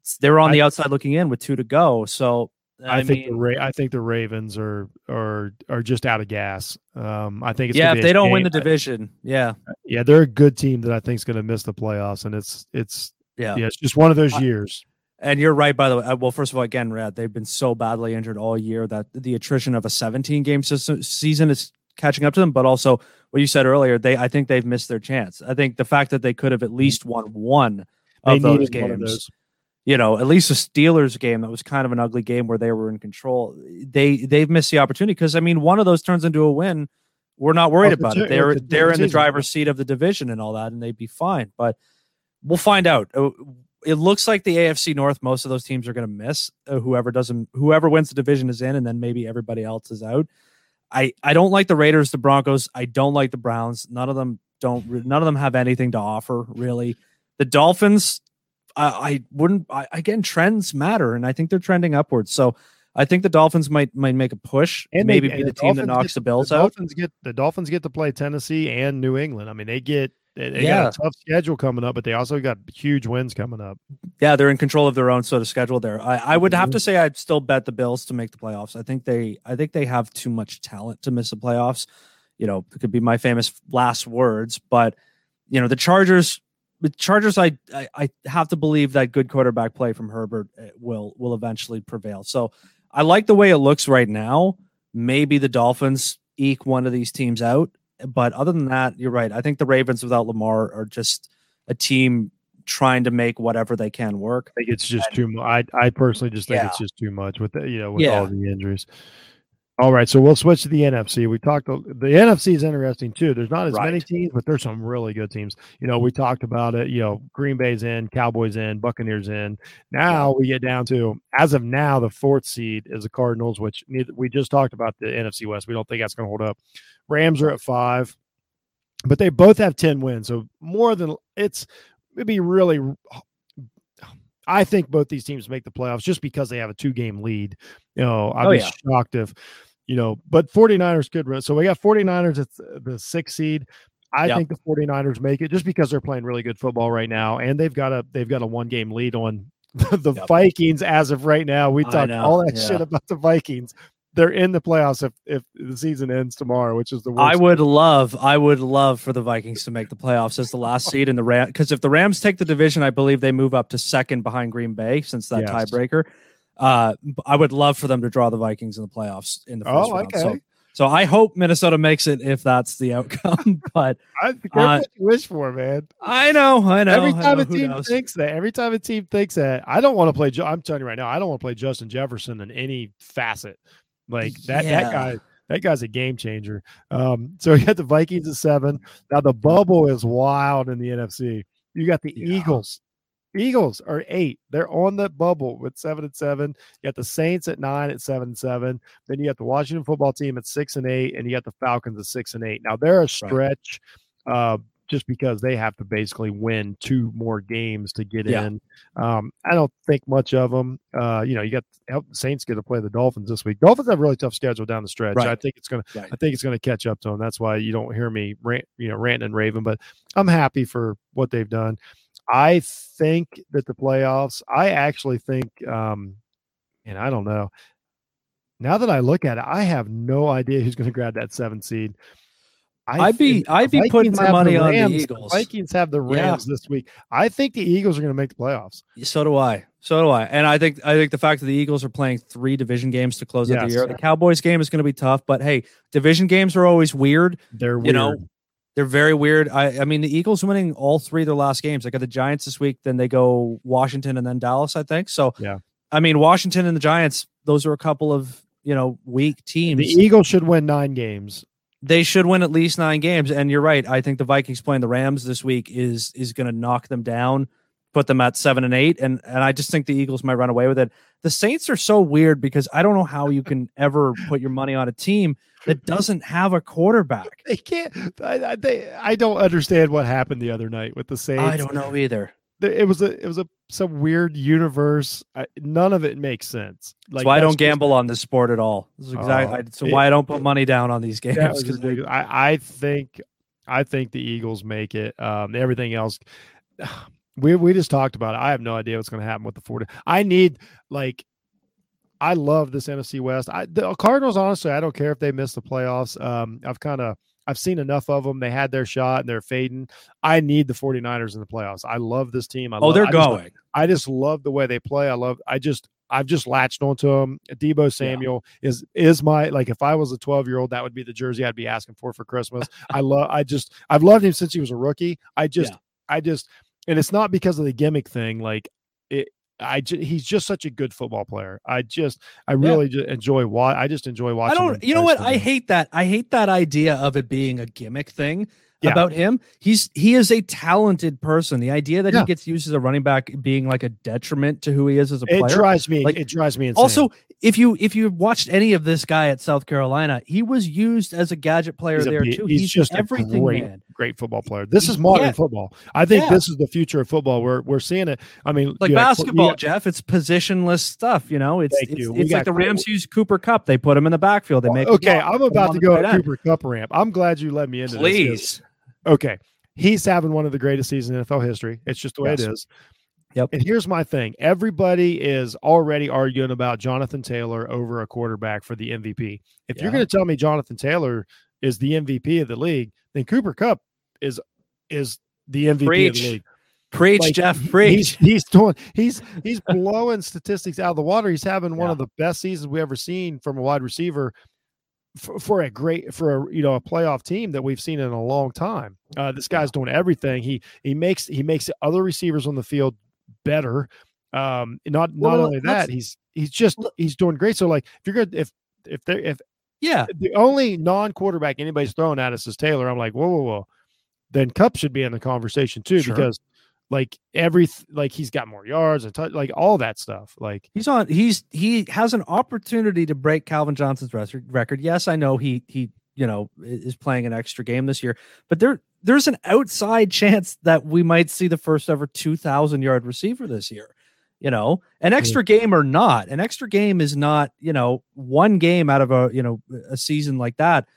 it's- they're on I- the outside looking in with two to go. So I, I, think the Ra- I think the Ravens are are are just out of gas. Um, I think it's yeah, if they don't win the division, yeah, yeah, they're a good team that I think is going to miss the playoffs, and it's it's yeah. yeah, it's just one of those I- years. And you're right, by the way. Uh, Well, first of all, again, Rad, they've been so badly injured all year that the attrition of a 17 game system, season is catching up to them. But also, what you said earlier, they I think they've missed their chance. I think the fact that they could have at least won one They of those needed one of games, those. You know, at least a Steelers game that was kind of an ugly game where they were in control. They they've missed the opportunity because I mean, one of those turns into a win. We're not worried a about it. They're it's they're in the driver's seat of the division and all that, and they'd be fine. But we'll find out. Uh, It looks like the AFC North. Most of those teams are going to miss. Uh, whoever doesn't, whoever wins the division is in, and then maybe everybody else is out. I I don't like the Raiders, the Broncos. I don't like the Browns. None of them don't. None of them have anything to offer really. The Dolphins, I, I wouldn't. I, again, trends matter, and I think they're trending upwards. So I think the Dolphins might might make a push, And and they- maybe and be the the team that knocks get- the Bills the out. Dolphins get the Dolphins get to play Tennessee and New England. I mean, they get they, they Yeah. got a tough schedule coming up, but they also got huge wins coming up. Yeah, they're in control of their own sort of schedule there. I, I would Mm-hmm. have to say I'd still bet the Bills to make the playoffs. I think they I think they have too much talent to miss the playoffs. You know, it could be my famous last words, but you know, the Chargers the Chargers I, I I have to believe that good quarterback play from Herbert uh, will will eventually prevail. So I like the way it looks right now. Maybe the Dolphins eke one of these teams out, but other than that, you're right. I think the Ravens without Lamar are just a team trying to make whatever they can work. I think it's just too much. I I personally just think it's just too much with the you know with Yeah. all the injuries. All right, so we'll switch to the NFC. We talked the NFC is interesting too. There's not as many teams, but there's some really good teams. You know, we talked about it. You know, Green Bay's in, Cowboys in, Buccaneers in. Now we get down to as of now, the fourth seed is the Cardinals, which neither, we just talked about the NFC West. We don't think that's going to hold up. Rams are at five, but they both have ten wins, so more than it's it'd be really I think both these teams make the playoffs just because they have a two game lead. You know, I'd Oh, be yeah. shocked if, you know, but 49ers could run. So we got 49ers at the- sixth seed. I Yep. think the 49ers make it just because they're playing really good football right now and they've got a they've got a one game lead on the Yep. Vikings as of right now. We talked all that yeah. shit about the Vikings. They're in the playoffs if if the season ends tomorrow, which is the worst. I would love, I would love for the Vikings to make the playoffs as the last seed in the Ram. Because if the Rams take the division, I believe they move up to second behind Green Bay since that Yes. tiebreaker. Uh, I would love for them to draw the Vikings in the playoffs in the first Oh, round. okay. So So I hope Minnesota makes it if that's the outcome. but I uh, what you wish for, man. I know, I know. Every time know, a team thinks that, every time a team thinks that, I don't want to play. I'm telling you right now, I don't want to play Justin Jefferson in any facet. Like that, yeah. that guy that guy's a game changer. Um, so you got the Vikings at seven. Now the bubble is wild in the NFC. You got the yeah. Eagles. Eagles are eight. They're on the bubble with seven and seven. You got the Saints at nine at seven and seven. Then you got the Washington football team at six and eight, and you got the Falcons at six and eight. Now they're a stretch. Right. Uh, just because they have to basically win two more games to get yeah. in. Um, I don't think much of them. Uh, you know, you got help the Saints get to play the Dolphins this week. Dolphins have a really tough schedule down the stretch. Right. I think it's gonna right. I think it's gonna catch up to them. That's why you don't hear me rant, you know, ranting and raving, but I'm happy for what they've done. I think that the playoffs, I actually think um, and I don't know. Now that I look at it, I have no idea who's going to grab that seven seed. I would be I'd be putting my money on the Eagles. The Vikings have the Rams yeah. this week. I think the Eagles are going to make the playoffs. So do I. So do I. And I think I think the fact that the Eagles are playing three division games to close yes. out the year. The Cowboys game is going to be tough, but hey, division games are always weird. They're weird. You know, they're very weird. I, I mean, the Eagles winning all three of their last games. They got the Giants this week, then they go Washington and then Dallas, I think. So yeah. I mean, Washington and the Giants, those are a couple of you know weak teams. The Eagles should win nine games they should win at least nine games. And you're right. I think the Vikings playing the Rams this week is is going to knock them down, put them at seven and eight. And and I just think the Eagles might run away with it. The Saints are so weird because I don't know how you can ever put your money on a team that doesn't have a quarterback. They can't. I, they, I don't understand what happened the other night with the Saints. I don't know either it was a it was a some weird universe. I, none of it makes sense. Like why I don't gamble on this sport at all. This is exactly uh, so it, why I don't put money down on these games. Because I I think I think the Eagles make it. Um, everything else, we we just talked about it. I have no idea what's going to happen with the 40. I need like. I love this NFC West. I, the Cardinals, honestly, I don't care if they miss the playoffs. Um, I've kind of I've seen enough of them. They had their shot and they're fading. I need the 49ers in the playoffs. I love this team. I oh, love, they're I going. Just, I just love the way they play. I love, I just, I've just latched onto them. Deebo Samuel yeah. is is my like if I was a 12 year old, that would be the jersey I'd be asking for for Christmas. I love I just I've loved him since he was a rookie. I just yeah. I just and it's not because of the gimmick thing. Like I j- he's just such a good football player. I just I really yeah. enjoy why I just enjoy watching. I don't. You know what? I hate that. I hate that idea of it being a gimmick thing. Yeah. About him, he's he is a talented person. The idea that yeah. he gets used as a running back being like a detriment to who he is as a player, it drives me. Like, it drives me insane. Also, if you if you watched any of this guy at South Carolina, he was used as a gadget player he's there a, too. He's, he's just everything great, man. great football player. This is modern yeah. football. I think yeah. this is the future of football. We're we're seeing it. I mean, like basketball, got, Jeff. It's positionless stuff. You know, it's it's, it's like the Rams use Cooper Kupp. They put him in the backfield. They make okay. I'm about to go Cooper Kupp ramp. I'm glad you let me into Please. this. Please. Okay, he's having one of the greatest seasons in NFL history. It's just the way yes. it is. Yep. And here's my thing everybody is already arguing about Jonathan Taylor over a quarterback for the MVP. If yeah. you're going to tell me Jonathan Taylor is the MVP of the league, then Cooper Kupp is is the MVP Preach. of the league. Preach, like, Jeff. Preach. He's, he's doing. He's he's blowing statistics out of the water. He's having one yeah. of the best seasons we ever seen from a wide receiver for, for, a great for a you know a playoff team that we've seen in a long time. Uh, this guy's doing everything. He he makes he makes other receivers on the field better. Um, not well, not only that, he's he's just he's doing great. So like if you're good, if if they if yeah, the only non-quarterback anybody's throwing at us is Taylor. I'm like, whoa, whoa, whoa. Then Kupp should be in the conversation too sure. because like every like he's got more yards and touch, like all that stuff. Like he's on. He's he has an opportunity to break Calvin Johnson's record. Yes, I know he he you know is playing an extra game this year, but there there's an outside chance that we might see the first ever 2,000 yard receiver this year. You know, an mm-hmm. extra game or not, an extra game is not, you know, one game out of a, you know, a season like that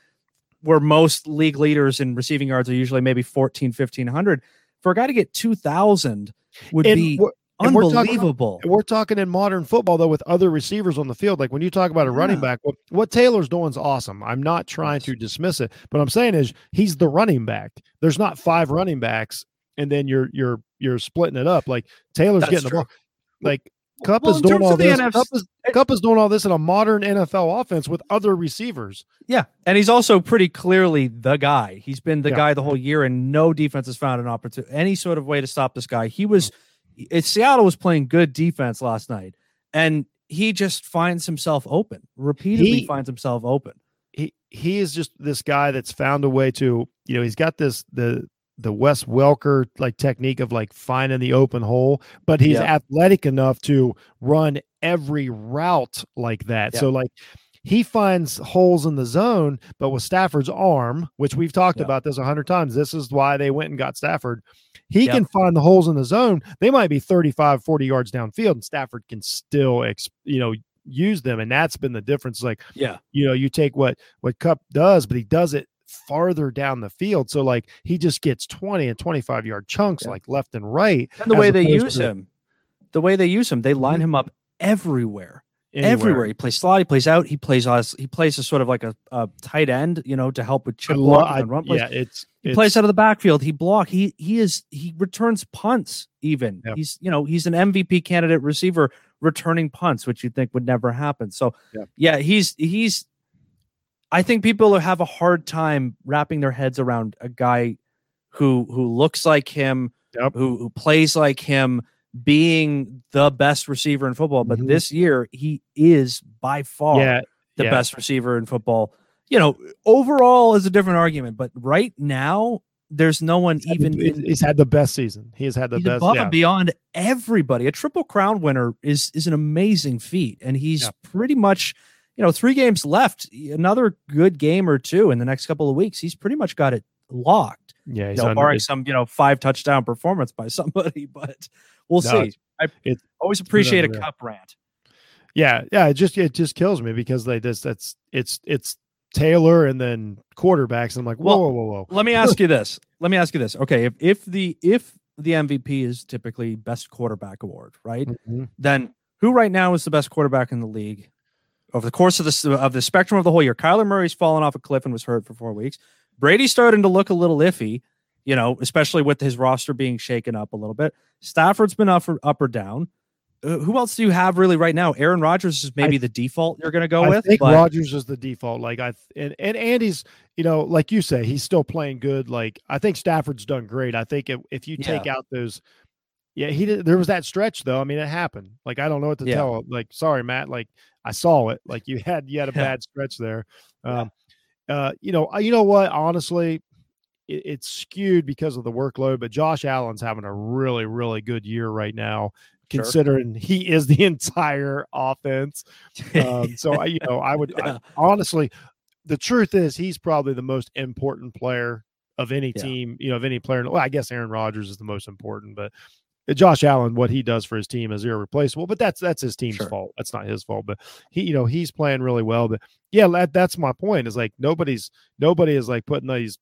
where most league leaders in receiving yards are usually maybe 14, 1500. For a guy to get 2,000 would and be unbelievable. We're talking, we're talking, in modern football though with other receivers on the field. Like when you talk about a yeah. running back, what, what Taylor's doing is awesome. I'm not trying to dismiss it, but I'm saying is he's the running back. There's not five running backs, and then you're you're you're splitting it up. Like Taylor's That's getting true. the ball. Like Kupp Well, is doing all this. NFC Kupp is, Kupp is doing all this in a modern NFL offense with other receivers. Yeah, and he's also pretty clearly the guy. He's been the Yeah. guy the whole year, and no defense has found an opportunity, any sort of way to stop this guy. He was, it, Seattle was playing good defense last night, and he just finds himself open repeatedly. He- finds himself open. he he is just this guy that's found a way to you know he's got this the the Wes Welker like technique of like finding the open hole, but he's Yep. athletic enough to run every route like that. Yep. So like he finds holes in the zone, but with Stafford's arm, which we've talked about this a hundred times, this is why they went and got Stafford. He can find the holes in the zone. They might be 35, 40 yards downfield, and Stafford can still, ex, you know, use them. And that's been the difference. Like, Yeah, you know, you take what what Kupp does, but he does it farther down the field. So like he just gets 20 and 25 yard chunks Yeah. like left and right. and the way they use to him, the way they use him, they line mm-hmm. him up everywhere. Anywhere. Everywhere he plays slot, he plays out, he plays us, he plays a sort of like a, a tight end, you know, to help with chip lo- blocking and run plays. yeah, it's He it's, plays out of the backfield. He block. He he is he returns punts. Even Yep. he's you know he's an MVP candidate receiver returning punts, which you think would never happen. So Yep. yeah, he's he's. I think people have a hard time wrapping their heads around a guy who who looks like him, Yep. who who plays like him, being the best receiver in football. But Mhm. this year, he is by far yeah, the yeah. best receiver in football. You know, overall is a different argument, but right now there's no one even He's- in, had the best season. He has had the he's best. above Yeah. and beyond everybody. A triple crown winner is is an amazing feat, and he's pretty much you know three games left, another good game or two in the next couple of weeks. He's pretty much got it locked. Yeah, You know, barring some you know five touchdown performance by somebody, but we'll No, see. it's- I it's- always appreciate a Kupp rant. yeah, yeah. It just it just kills me because they just that's it's it's Taylor and then quarterbacks. And I'm like, whoa, Well, whoa, whoa, whoa. let me ask you this. Let me ask you this. Okay, if if the if the MVP is typically best quarterback award, right? Mhm. Then who right now is the best quarterback in the league over the course of the of the spectrum of the whole year? Kyler Murray's fallen off a cliff and was hurt for four weeks. Brady's starting to look a little iffy, you know, especially with his roster being shaken up a little bit. Stafford's been up or, up or down. Uh, who else do you have really right now? Aaron Rodgers is maybe the default you're going to go I with. think but- Rodgers is the default. Like I and and Andy's, you know, like you say, he's still playing good. Like I think Stafford's done great. I think if, if you take out those, yeah, he did. There was that stretch though. I mean, it happened. Like I don't know what to Yeah. tell. Like sorry, Matt. Like I saw it. Like you had you had a bad stretch there. Um, uh, you know, uh, you know what? Honestly, it, it's skewed because of the workload. But Josh Allen's having a really really good year right now. Sure. Considering he is the entire offense, um, so I, you know, I would I- honestly, the truth is he's probably the most important player of any Yeah. team. You know, of any player. Well, I guess Aaron Rodgers is the most important, but uh, Josh Allen, what he does for his team is irreplaceable. But that's that's his team's Sure. fault. That's not his fault. But he, you know, he's playing really well. But yeah, that, that's my point. Is like nobody's nobody is like putting these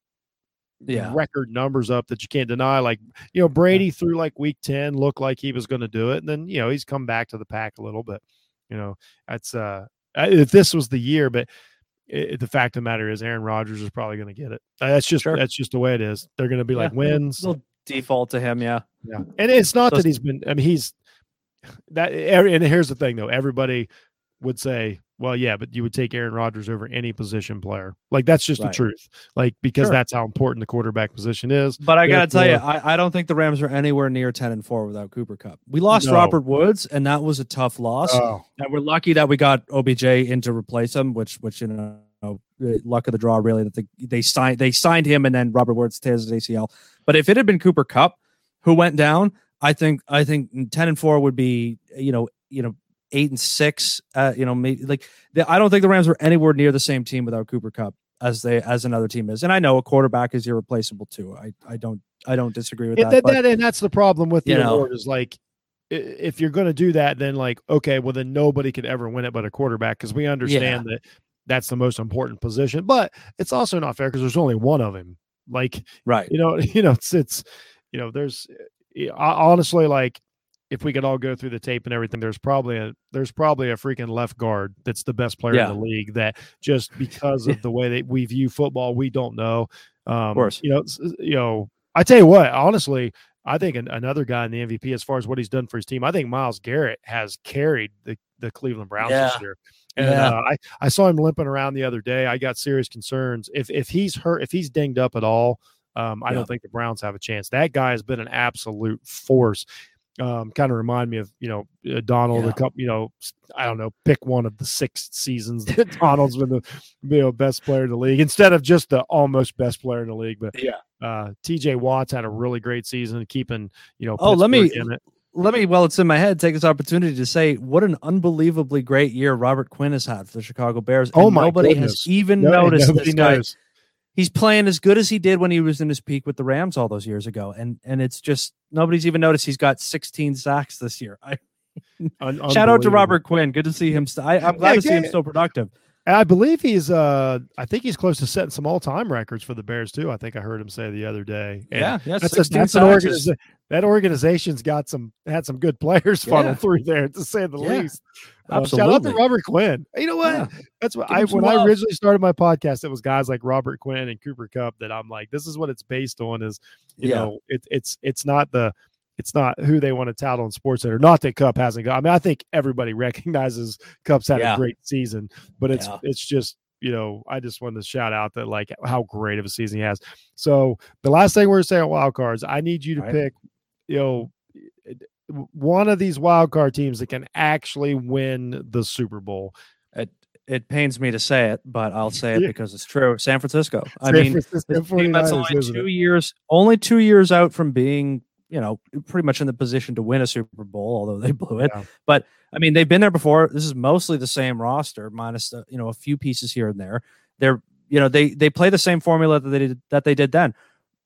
Yeah. record numbers up that you can't deny. Like, you know, Brady through like week 10 looked like he was going to do it. And then, you know, he's come back to the pack a little bit. You know, that's uh if this was the year, but i the fact of the matter is Aaron Rodgers is probably going to get it. Uh, That's just Sure. that's just the way it is. They're going to be like Yeah, they'll- wins. they'll default to him. Yeah. Yeah. And it's not So- that he's been I mean he's that and here's the thing though. Everybody would say, well, yeah, but you would take Aaron Rodgers over any position player. Like that's just Right. the truth. Like because Sure. that's how important the quarterback position is. But I gotta tell you, I, I don't think the Rams are anywhere near ten and four without Cooper Kupp. We lost No. Robert Woods, and that was a tough loss. Oh, and we're lucky that we got OBJ in to replace him, which which you know luck of the draw really that they they signed they signed him and then Robert Woods tears his ACL. But if it had been Cooper Kupp who went down, I think I think ten and four would be you know you know eight and six. Uh, you know maybe like the, I don't think the Rams were anywhere near the same team without Cooper Kupp as they as another team is. And I know a quarterback is irreplaceable too. I I don't I don't disagree with Yeah, that. that, but- that- and that's the problem with the you know. award is like if you're going to do that, then like okay, well then nobody could ever win it but a quarterback because we understand that that's the most important position. But it's also not fair because there's only one of him. Like right. you know, you know, it's it's you know, there's eh, honestly like if we could all go through the tape and everything, there's probably a there's probably a freaking left guard that's the best player Yeah. in the league that just because of the way that we view football, we don't know. Um, course. you know, you know, I tell you what, honestly, I think an, another guy in the MVP as far as what he's done for his team. I think Myles Garrett has carried the the Cleveland Browns Yeah. this year. And Yeah. uh, I I saw him limping around the other day. I got serious concerns if if he's hurt, if he's dinged up at all. Um, I Yeah. don't think the Browns have a chance. That guy has been an absolute force. Um, kind of remind me of you know uh, Donald. Yeah. A couple, you know, I don't know, pick one of the six seasons that Donald's been the you know, best player in the league instead of just the almost best player in the league. But Yeah. uh, T.J. Watt's had a really great season, keeping you know. Oh, let me- in it. Let me, while it's in my head, take this opportunity to say what an unbelievably great year Robert Quinn has had for the Chicago Bears. Oh and my nobody goodness. has even No- noticed this guy. He's playing as good as he did when he was in his peak with the Rams all those years ago, and and it's just nobody's even noticed he's got 16 sacks this year. I, Un- shout out to. Robert Quinn. Good to see him. St- I, I'm glad Yeah, to see him still productive. And I believe he's uh I think he's close to setting some all-time records for the Bears too. I think I heard him say the other day. And yeah, yeah. That's, a, 16 that's an sacks is- organiza- that organization's got some had some good players Yeah. through there to say the Yeah, least. Uh, shout out to Robert Quinn. You know what? Yeah. That's what Give I when I originally started my podcast, it was guys like Robert Quinn and Cooper Kupp that I'm like, this is what it's based on. Is you Yeah. know, it, it's it's not the it's not who they want to tout on Sports Center. Not that Kupp hasn't got. I mean, I think everybody recognizes Kupp's had Yeah. a great season, but it's it's just you know, I just wanted to shout out that like how great of a season he has. So the last thing we're saying on wild cards, I need you to Right. pick, you know, one of these wild card teams that can actually win the Super Bowl. It it pains me to say it, but I'll say it Yeah. because it's true. San Francisco. I mean, Francisco team that's only two it? years, only two years out from being, you know, pretty much in the position to win a Super Bowl, although they blew it. Yeah. But I mean, they've been there before. This is mostly the same roster, minus uh, you know a few pieces here and there. They're you know they they play the same formula that they did that they did then.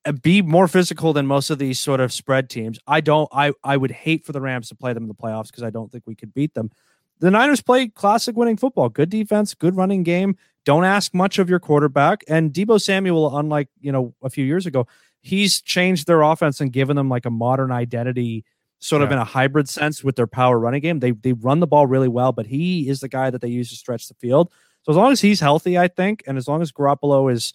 Uh, Be more physical than most of these sort of spread teams. I don't. I I would hate for the Rams to play them in the playoffs because I don't think we could beat them. The Niners play classic winning football. Good defense, good running game. Don't ask much of your quarterback. And Deebo Samuel, unlike you know a few years ago, he's changed their offense and given them like a modern identity, sort of in a hybrid sense with their power running game. They they run the ball really well, but he is the guy that they use to stretch the field. So as long as he's healthy, I think, and as long as Garoppolo is,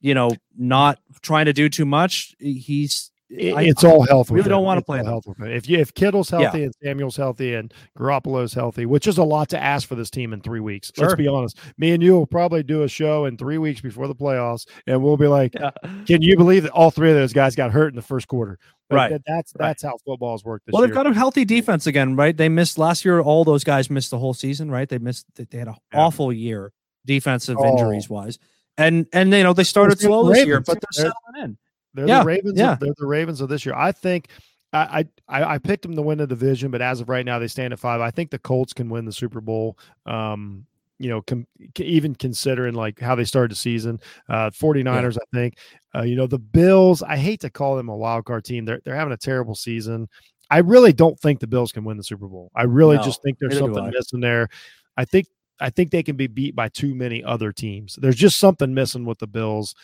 you know, not trying to do too much, he's It- I- it's all health. really with don't wanna play all them. health. If you if Kittle's Yeah. healthy and Samuel's healthy and Garoppolo's healthy, which is a lot to ask for this team in three weeks. Let's be honest. Me and you will probably do a show in three weeks before the playoffs, and we'll be like, yeah. "Can you believe that all three of those guys got hurt in the first quarter?" Like, Right. that- that's Right. that's how football's worked this Well, they've year. got a healthy defense again, right? They missed last year. All those guys missed the whole season, right? They missed. They they had an Yeah. awful year defensive Oh. injuries wise, and and you know they started the slow this year, but they're They're- settling in. They're Yeah, the Ravens. yeah. Of, they're the Ravens of this year. I think. I, I I picked them to win the division, but as of right now, they stand at five. I think the Colts can win the Super Bowl. Um, you know, com- even considering like how they started the season, uh, 49ers, I think, uh, you know, the Bills, I hate to call them a wild card team. They're, they're having a terrible season. I really don't think the Bills can win the Super Bowl. I really No, just think there's something missing there. I think, I think they can be beat by too many other teams. There's just something missing with the Bills.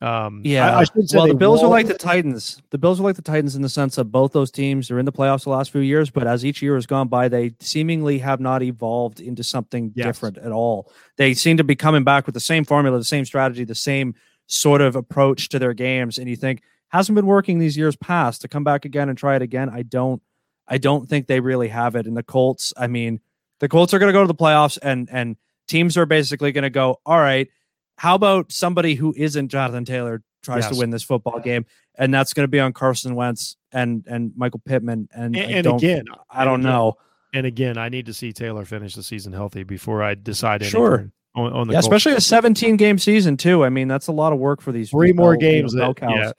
Um, Yeah. I, should say well, the Bills are won't- like the Titans. The Bills are like the Titans in the sense that both those teams are in the playoffs the last few years, but as each year has gone by, they seemingly have not evolved into something Yes. different at all. They seem to be coming back with the same formula, the same strategy, the same sort of approach to their games. And you think hasn't been working these years past to come back again and try it again. I don't, I don't think they really have it. And the Colts, I mean, the Colts are going to go to the playoffs, and and teams are basically going to go, all right. How about somebody who isn't Jonathan Taylor tries to win this football game, and that's going to be on Carson Wentz and and Michael Pittman. And, and, I and again, I don't and again- know. And again, I need to see Taylor finish the season healthy before I decide anything Sure. on, on the Yeah, especially a 17 game season too. I mean, that's a lot of work for these Three these more bell- You know, that, yeah,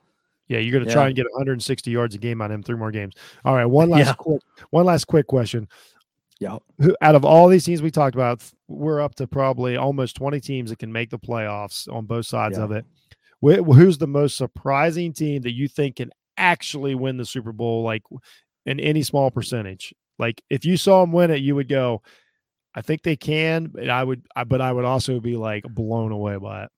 yeah, you're going to try and get 160 yards a game on him. Three more games. All right, one last Yeah. quick, one last quick question. Yeah. Who, out of all these teams we talked about, we're up to probably almost 20 teams that can make the playoffs on both sides Yeah. of it. Wh- Who's the most surprising team that you think can actually win the Super Bowl, like in any small percentage? Like if you saw them win it, you would go, "I think they can," but I would, I, but I would also be like blown away by it.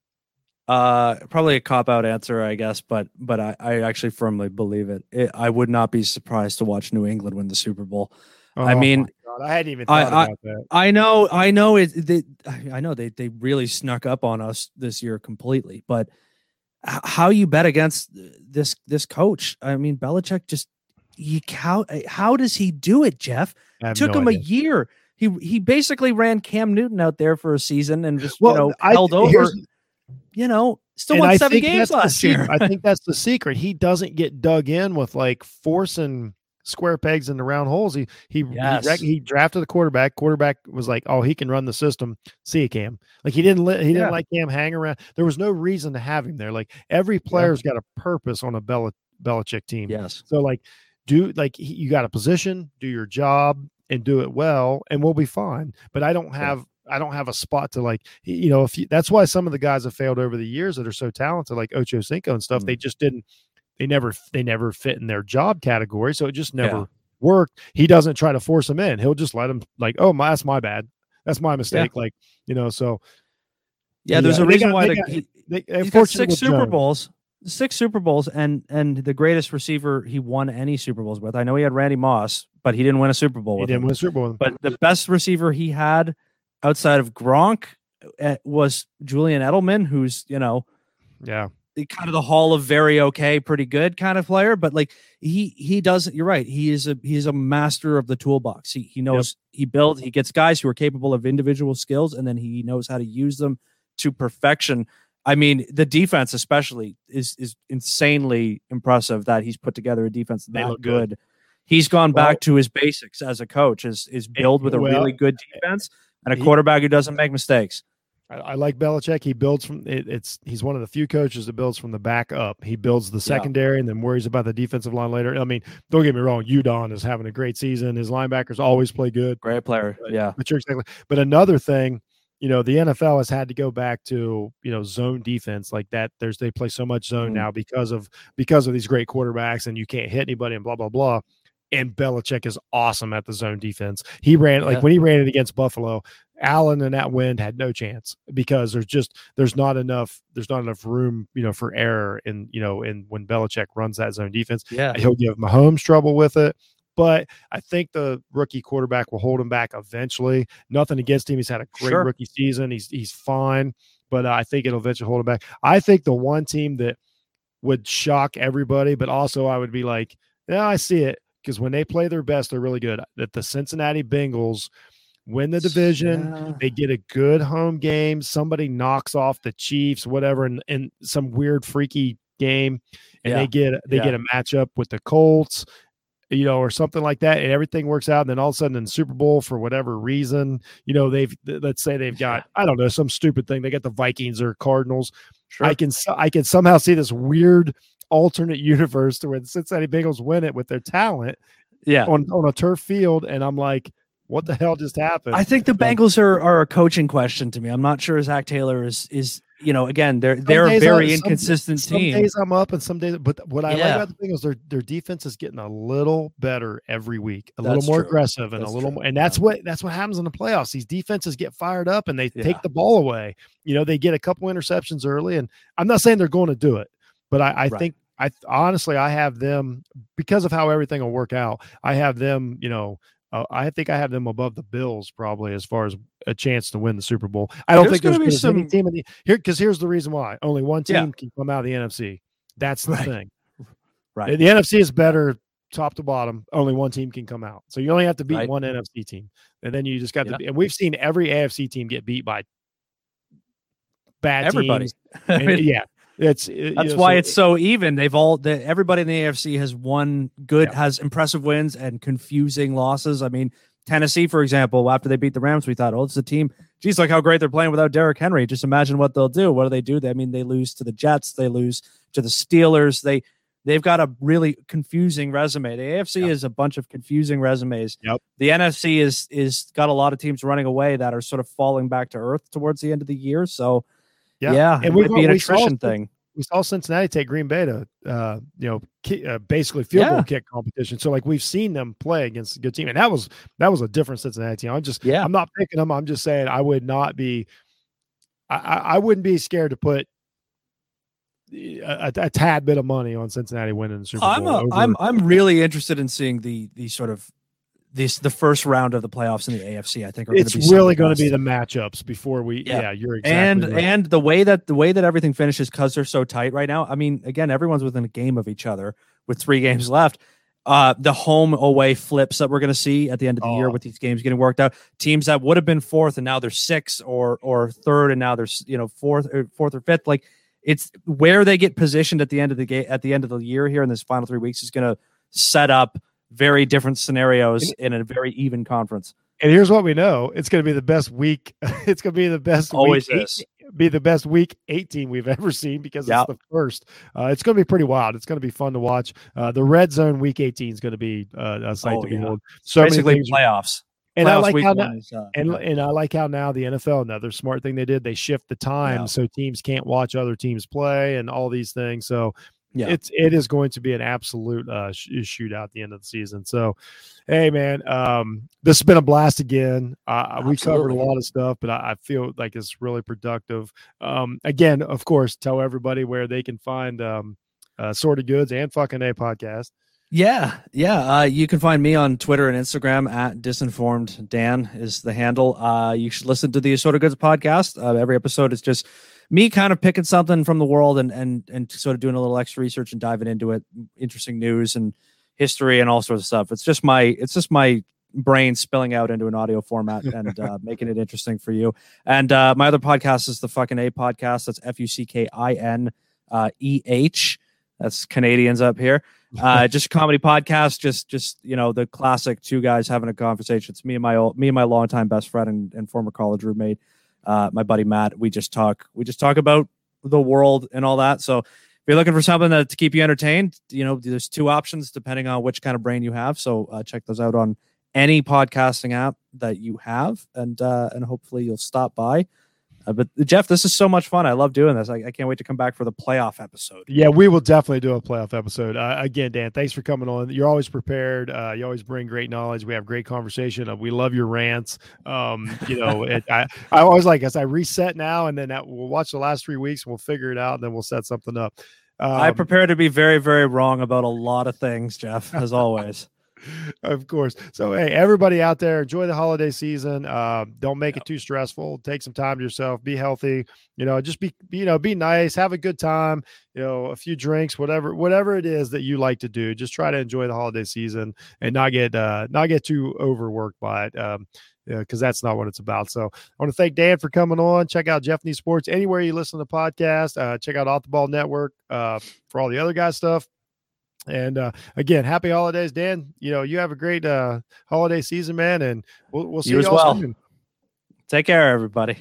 Uh, probably a cop out answer, I guess, but but I, I actually firmly believe it. it. I would not be surprised to watch New England win the Super Bowl. Oh I Oh mean, God, I hadn't even I- thought I- about that. I know, I know it. They, I know they they really snuck up on us this year completely. But how you bet against this this coach? I mean, Belichick just you how how does he do it, Jeff? Took no him idea. a year. He he basically ran Cam Newton out there for a season and just Well, you know I- held over. You know, still won I seven games last year. I think that's the secret. He doesn't get dug in with like forcing square pegs into round holes. He he Yes. he, he drafted the quarterback. Quarterback was like, oh, he can run the system. See you, Cam. Like he didn't let he didn't let Cam hang around. There was no reason to have him there. Like every player's got a purpose on a Bel- Belichick team. yes. So like, do like he- you got a position, do your job, and do it well, and we'll be fine. But I don't have I don't have a spot to like you know if you, that's why some of the guys have failed over the years that are so talented like Ocho Cinco and stuff. Mm. They just didn't they never they never fit in their job category, so it just never Yeah. worked. He doesn't try to force them in. He'll just let them like, oh my, that's my bad. That's my mistake. Like you know, so Yeah, there's Yeah, a reason got- why they the, got- he, they, he's got six Super Jones- Bowls, six Super Bowls, and and the greatest receiver he won any Super Bowls with. I know he had Randy Moss, but he didn't win a Super Bowl He with didn't him. win a Super Bowl. with him. But the best receiver he had outside of Gronk uh, was Julian Edelman, who's you know yeah, kind of the hall of very okay, pretty good kind of player. But like he he doesn't. You're right. He is a he's a master of the toolbox. He he knows he builds. He gets guys who are capable of individual skills, and then he knows how to use them to perfection. I mean, the defense especially is is insanely impressive that he's put together a defense They that look good. good. He's gone Well- back to his basics as a coach. Is is build with a well, really good defense and a quarterback who doesn't make mistakes. I, I like Belichick. He builds from it, it's he's one of the few coaches that builds from the back up. He builds the secondary and then worries about the defensive line later. I mean, don't get me wrong, Judon is having a great season. His linebackers always play good. Great player. But- Yeah. But you're exactly but another thing, you know, the NFL has had to go back to, you know, zone defense like that. There's they play so much zone Mhm. now because of because of these great quarterbacks and you can't hit anybody and blah blah blah. And Belichick is awesome at the zone defense. He ran like Yeah. when he ran it against Buffalo, Allen and that wind had no chance because there's just there's not enough there's not enough room you know for error in you know in when Belichick runs that zone defense. Yeah. He'll give Mahomes trouble with it, but I think the rookie quarterback will hold him back eventually. Nothing against him; he's had a great Sure. rookie season. He's he's fine, but I think it'll eventually hold him back. I think the one team that would shock everybody, but also I would be like, yeah, I see it because when they play their best, they're really good. That the Cincinnati Bengals win the division. Yeah. They get a good home game. Somebody knocks off the Chiefs, whatever, in, in some weird freaky game, and Yeah. they get they Yeah. get a matchup with the Colts, you know, or something like that, and everything works out. And then all of a sudden in Super Bowl, for whatever reason, you know, they've let's say they've got I don't know some stupid thing. They got the Vikings or Cardinals. I can I can somehow see this weird alternate universe to where the Cincinnati Bengals win it with their talent yeah. on on a turf field, and I'm like, what the hell just happened? I think the Bengals are, are a coaching question to me. I'm not sure Zac Taylor is is you know again they're they're a very I- some- inconsistent some team. Some days I'm up and some days, but what I like about the Bengals, their their defense is getting a little better every week, a little more true. aggressive, and That's a little true. more. And that's Yeah. what that's what happens in the playoffs. These defenses get fired up and they Yeah. take the ball away. You know, they get a couple interceptions early, and I'm not saying they're going to do it, but I, I Right. think I honestly I have them because of how everything will work out. I have them, you know. Uh, I think I have them above the Bills probably as far as a chance to win the Super Bowl. I don't There's think there's gonna be any some- team in the here because here's the reason why only one team Yeah. can come out of the NFC. That's the Right. thing. Right. The NFC is better top to bottom. Only one team can come out. So you only have to beat Right. one NFC team. And then you just got Yeah. to be, and we've seen every AFC team get beat by bad Everybody. teams. And, yeah. It's uh, you that's know, why so- it's so even. They've all the, everybody in the AFC has won good, Yeah. has impressive wins and confusing losses. I mean, Tennessee, for example, after they beat the Rams, we thought, oh, it's a team. Geez, like how great they're playing without Derrick Henry. Just imagine what they'll do. What do they do? They, I mean, they lose to the Jets, they lose to the Steelers. They they've got a really confusing resume. The AFC Yeah. is a bunch of confusing resumes. Yep. The NFC is is got a lot of teams running away that are sort of falling back to earth towards the end of the year. So Yeah. yeah, And it we- might be an we saw attrition some- thing. we saw Cincinnati take Green Bay to, uh, you know, ki- uh, basically field Yeah. goal kick competition. So like we've seen them play against a good team, and that was that was a different Cincinnati team. I'm just, Yeah. I'm not picking them. I'm just saying I would not be, I, I, wouldn't be scared to put a, a, a tad bit of money on Cincinnati winning the Super Bowl. I'm Bowl. a, over- I'm I'm really interested in seeing the the sort of this the first round of the playoffs in the AFC. I think are it's gonna be really going to be the matchups before we. Yeah. Yeah, you're exactly and right. and the way that the way that everything finishes because they're so tight right now. I mean, again, everyone's within a game of each other with three games left. uh, the home away flips that we're going to see at the end of the oh. year with these games getting worked out. Teams that would have been fourth and now they're sixth, or or third and now they're you know fourth or fourth or fifth. Like it's where they get positioned at the end of the game at the end of the year here in this final three weeks is going to set up very different scenarios in a very even conference. And here's what we know: it's going to be the best week. It's going to be the best. Always is. Be the best week 18 we've ever seen because yep. it's the first. Uh, it's going to be pretty wild. It's going to be fun to watch. Uh, the red zone week 18 is going to be uh, a sight oh, to behold. So basically playoffs. And I like how now, is, uh, and and I like how now the NFL another smart thing they did they shift the time yeah. so teams can't watch other teams play and all these things. So yeah. it's it is going to be an absolute uh, sh- shootout at the end of the season. So, hey man, um, this has been a blast again. Uh, we covered a lot of stuff, but I, I feel like it's really productive. Um, again, of course, tell everybody where they can find um, uh, Sorted Goods and fucking a podcast. Yeah, yeah. Uh, you can find me on Twitter and Instagram at disinformed Dan is the handle. Uh, you should listen to the Assorted Goods podcast. Uh, every episode is just me kind of picking something from the world and and and sort of doing a little extra research and diving into it, interesting news and history and all sorts of stuff. It's just my it's just my brain spilling out into an audio format and uh, making it interesting for you. And uh, my other podcast is the fucking A podcast. That's F U C K I N uh, E H. That's Canadians up here. Uh, just comedy podcast. Just just you know the classic two guys having a conversation. It's me and my old me and my longtime best friend and, and former college roommate, uh, my buddy Matt. We just talk. We just talk about the world and all that. So if you're looking for something that to keep you entertained, you know, there's two options depending on which kind of brain you have. So uh, check those out on any podcasting app that you have, and uh, and hopefully you'll stop by. Uh, but Jeff, this is so much fun. I love doing this. I, I, can't wait to come back for the playoff episode. Yeah, we will definitely do a playoff episode. Uh, again, Dan, thanks for coming on. You're always prepared. Uh, you always bring great knowledge. We have great conversation. Uh, we love your rants. Um, you know, it, I, I always like as I reset now, and then that, we'll watch the last three weeks. We'll figure it out, and then we'll set something up. Um, I prepare to be very, very wrong about a lot of things, Jeff, as always of course. So, hey, everybody out there, enjoy the holiday season. Uh, don't make it too stressful. Take some time to yourself. Be healthy. You know, just be, you know, be nice. Have a good time. You know, a few drinks, whatever, whatever it is that you like to do. Just try to enjoy the holiday season and not get, uh, not get too overworked by it. Um, because that's not what it's about. So I want to thank Dan for coming on. Check out Jeff Needs Sports anywhere you listen to the podcast. Uh, check out Off the Ball Network uh, for all the other guys' stuff. And uh, again, happy holidays, Dan. You know, you have a great uh, holiday season, man, and we'll, we'll see you, you as well. Soon. Take care, everybody.